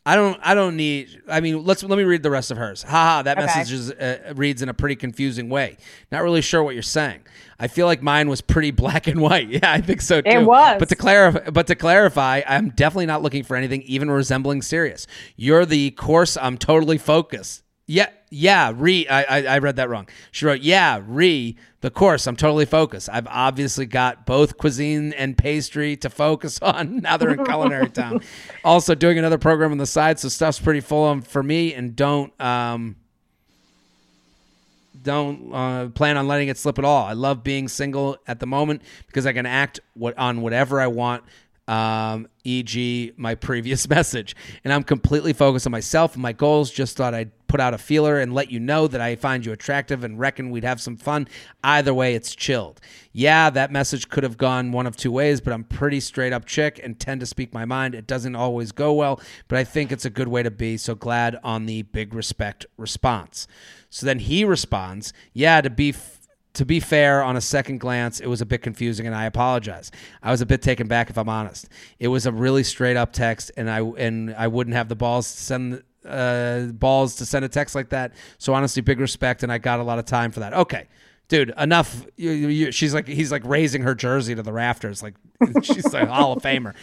I don't. I don't need. I mean, let's let me read the rest of hers. Haha, that Okay. message is, uh, reads in a pretty confusing way. Not really sure what you're saying. I feel like mine was pretty (laughs) black and white. Yeah, I think so too. It was. But to clarify, but to clarify, I'm definitely not looking for anything even resembling serious. You're the course. I'm totally focused. Yeah, yeah. Re, I, I, I read that wrong. She wrote, "Yeah, re the course. I'm totally focused. I've obviously got both cuisine and pastry to focus (laughs) on. Now they're in culinary town. (laughs) Also doing another program on the side, so stuff's pretty full on for me. And don't um, don't uh, plan on letting it slip at all. I love being single at the moment because I can act what on whatever I want. Um, e.g., my previous (laughs) message, and I'm completely focused on myself and my goals. Just thought I'd put out a feeler and let you know that I find you attractive and reckon we'd have some fun. Either way, it's chilled. Yeah, that message could have gone one of two ways, but I'm pretty straight up chick and tend to speak my mind. It doesn't always go well, but I think it's a good way to be. So glad on the big respect response. So then he responds, "Yeah, to be to be fair, on a second glance, it was a bit confusing, and I apologize. I was a bit taken back, if I'm honest. It was a really straight up text, and I and I wouldn't have the balls to send uh, balls to send a text like that. So honestly, big respect, and I got a lot of time for that. Okay." Dude, enough. You, you, she's like, he's like raising her jersey to the rafters. Like, (laughs) she's like Hall of Famer.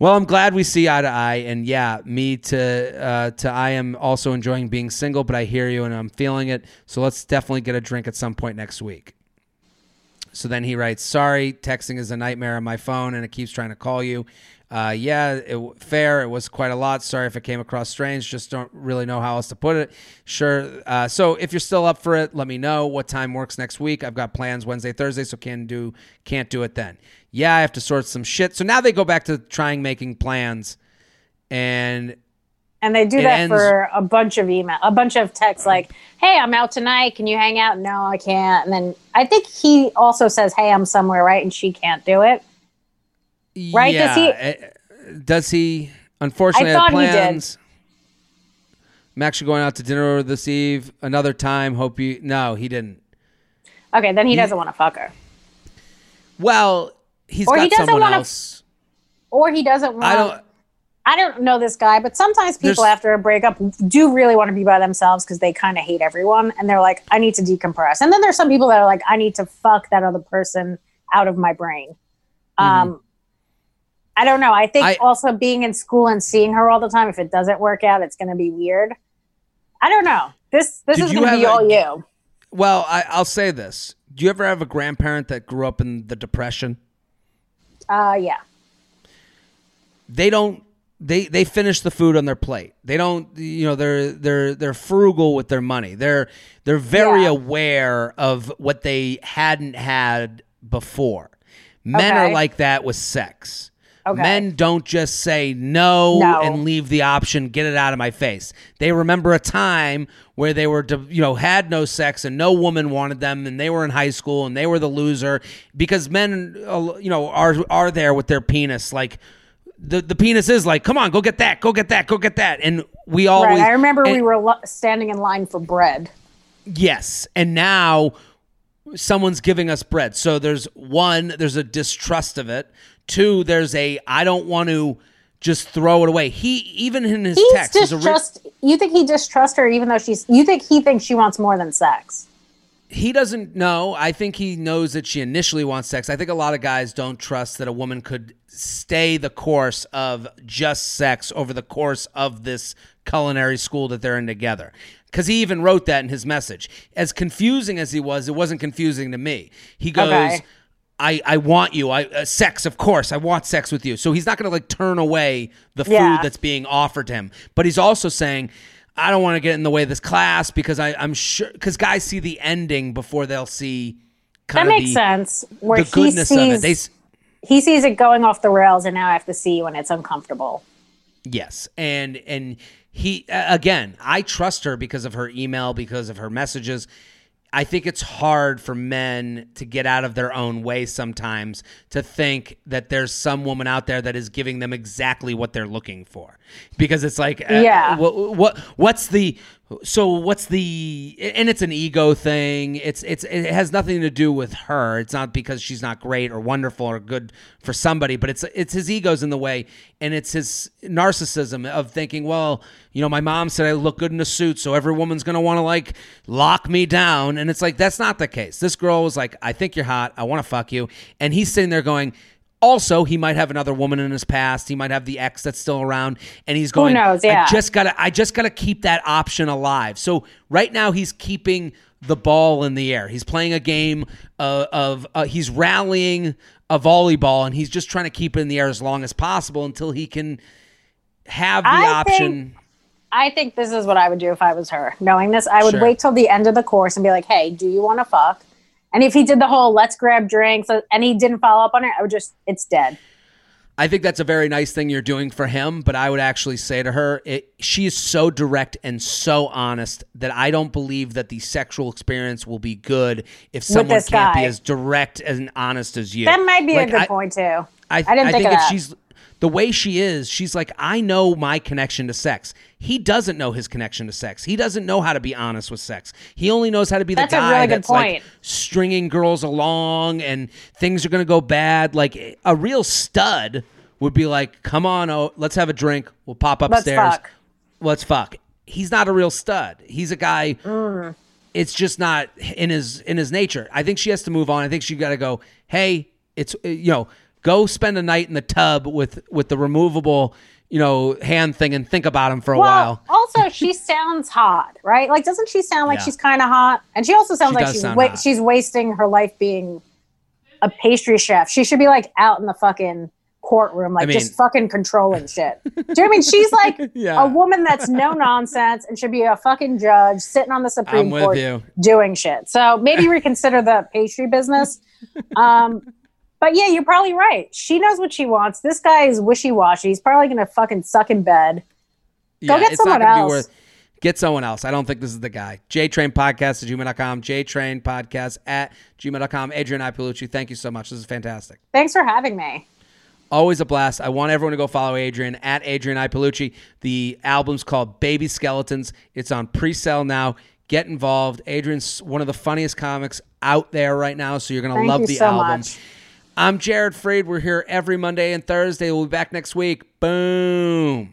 Well, I'm glad we see eye to eye, and yeah, me to uh, to I am also enjoying being single, but I hear you and I'm feeling it. So let's definitely get a drink at some point next week. So then he writes, "Sorry, texting is a nightmare on my phone, and it keeps trying to call you. Uh, yeah, it, fair. It was quite a lot. Sorry if it came across strange. Just don't really know how else to put it. Sure. Uh, so if you're still up for it, let me know what time works next week. I've got plans Wednesday, Thursday, so can do can't do it then. Yeah, I have to sort some shit. So now they go back to trying making plans, and And they do that ends- for a bunch of email, a bunch of texts like, "Hey, I'm out tonight. Can you hang out?" No, I can't. And then I think he also says, "Hey, I'm somewhere," right? And she can't do it. Right, does he- Yeah, uh, does he? Unfortunately, I thought he did. plans. I'm actually going out to dinner this eve. Another time. Hope you. No, he didn't. Okay, then he doesn't want to fuck her, Well, he's Or got he doesn't someone wanna- else. or he doesn't want. I don't. I don't know this guy, but sometimes people after a breakup do really want to be by themselves because they kind of hate everyone, and they're like, "I need to decompress." And then there's some people that are like, "I need to fuck that other person out of my brain." Um, I don't know. I think Mm-hmm. I- also being in school and seeing her all the time, if it doesn't work out, it's going to be weird. I don't know. This this is going to be a- all you. Well, I, I'll say this. Do you ever have a grandparent that grew up in the depression? Uh, yeah. they don't they they finish the food on their plate. They don't you know they're they're they're frugal with their money. They're they're very Yeah. aware of what they hadn't had before. Men are like that with sex. Okay. Men don't just say no, No. and leave the option, get it out of my face. They remember a time where they were, you know, had no sex and no woman wanted them, and they were in high school and they were the loser because men, uh, you know, are are there with their penis like. The, the penis is like, come on, go get that, go get that, go get that, and we always. Right. I remember and- we were lo- standing in line for bread. Yes. And now someone's giving us bread. So there's one, there's a distrust of it. Two, there's a I don't want to just throw it away. He even in his He's text a re- distrust. you think he distrusts her even though she's. You think he thinks she wants more than sex? he doesn't know. I think he knows that she initially wants sex. I think a lot of guys don't trust that a woman could stay the course of just sex over the course of this culinary school that they're in together. Because he even wrote that in his message. As confusing as he was, it wasn't confusing to me. He goes, Okay. I, I want you. I uh, sex, of course. I want sex with you. So he's not going to like turn away the food Yeah. that's being offered to him. But he's also saying, I don't want to get in the way of this class because I, I'm sure because guys see the ending before they'll see That of makes the, sense. Where the he goodness of it. They he sees it going off the rails, and now I have to see when it's uncomfortable. Yes, and and he again, I trust her because of her email, because of her messages. I think it's hard for men to get out of their own way sometimes to think that there's some woman out there that is giving them exactly what they're looking for. Because it's like uh, Yeah. what, what what's the so what's the and it's an ego thing. It's it's it has nothing to do with her. It's not because she's not great or wonderful or good for somebody, but it's it's his ego's in the way and it's his narcissism of thinking, well, you know, my mom said I look good in a suit, so every woman's going to want to like lock me down and it's like that's not the case. This girl was like, "I think you're hot. I want to fuck you." And he's sitting there going, also, he might have another woman in his past. He might have the ex that's still around, and he's going. Who knows? Yeah. I just gotta. I just gotta keep that option alive. So right now, he's keeping the ball in the air. He's playing a game uh, of. Uh, he's rallying a volleyball, and he's just trying to keep it in the air as long as possible until he can have the I option. I think this is what I would do if I was her. Knowing this, I would Sure. wait till the end of the course and be like, "Hey, do you want to fuck?" And if he did the whole "let's grab drinks" uh, and he didn't follow up on it, I would just it's dead. I think that's a very nice thing you're doing for him, but I would actually say to her, it, she is so direct and so honest that I don't believe that the sexual experience will be good if someone can't be as direct and honest as you. That might be Like, a good I- point too. I, I didn't I think of if that. she's the way she is, she's like, I know my connection to sex. He doesn't know his connection to sex. He doesn't know how to be honest with sex. He only knows how to be the That's a guy really good that's like point. stringing girls along and things are going to go bad. Like a real stud would be like, "Come on, oh, let's have a drink. We'll pop Let's upstairs. fuck. Let's fuck." He's not a real stud. He's a guy Mm. it's just not in his in his nature. I think she has to move on. I think she got to go. Hey, it's you know, go spend a night in the tub with with the removable you know hand thing and think about him for a Well, while. also she sounds hot, right? Like, doesn't she sound like Yeah. she's kind of hot? And she also sounds She like she's sound wa- she's wasting her life being a pastry chef. She should be like out in the fucking courtroom, like I mean- just fucking controlling shit. Do you know what I mean? She's like (laughs) Yeah. a woman that's no (laughs) nonsense and should be a fucking judge sitting on the Supreme Court you. doing shit. So maybe reconsider the pastry business. Um, but yeah, you're probably right. She knows what she wants. This guy is wishy washy. He's probably gonna fucking suck in bed. Go get it's someone else. Worth, get someone else. I don't think this is the guy. JTrain Podcast at gmail.com. JTrain Podcast at gmail.com. Adrienne Iapalucci, thank you so much. This is fantastic. Thanks for having me. Always a blast. I want everyone to go follow Adrienne at Adrienne Iapalucci. The album's called Baby Skeletons. It's on pre-sale now. Get involved. Adrienne's one of the funniest comics out there right now, so you're gonna Thank love the so album. much. I'm Jared Freid. We're here every Monday and Thursday. We'll be back next week. Boom.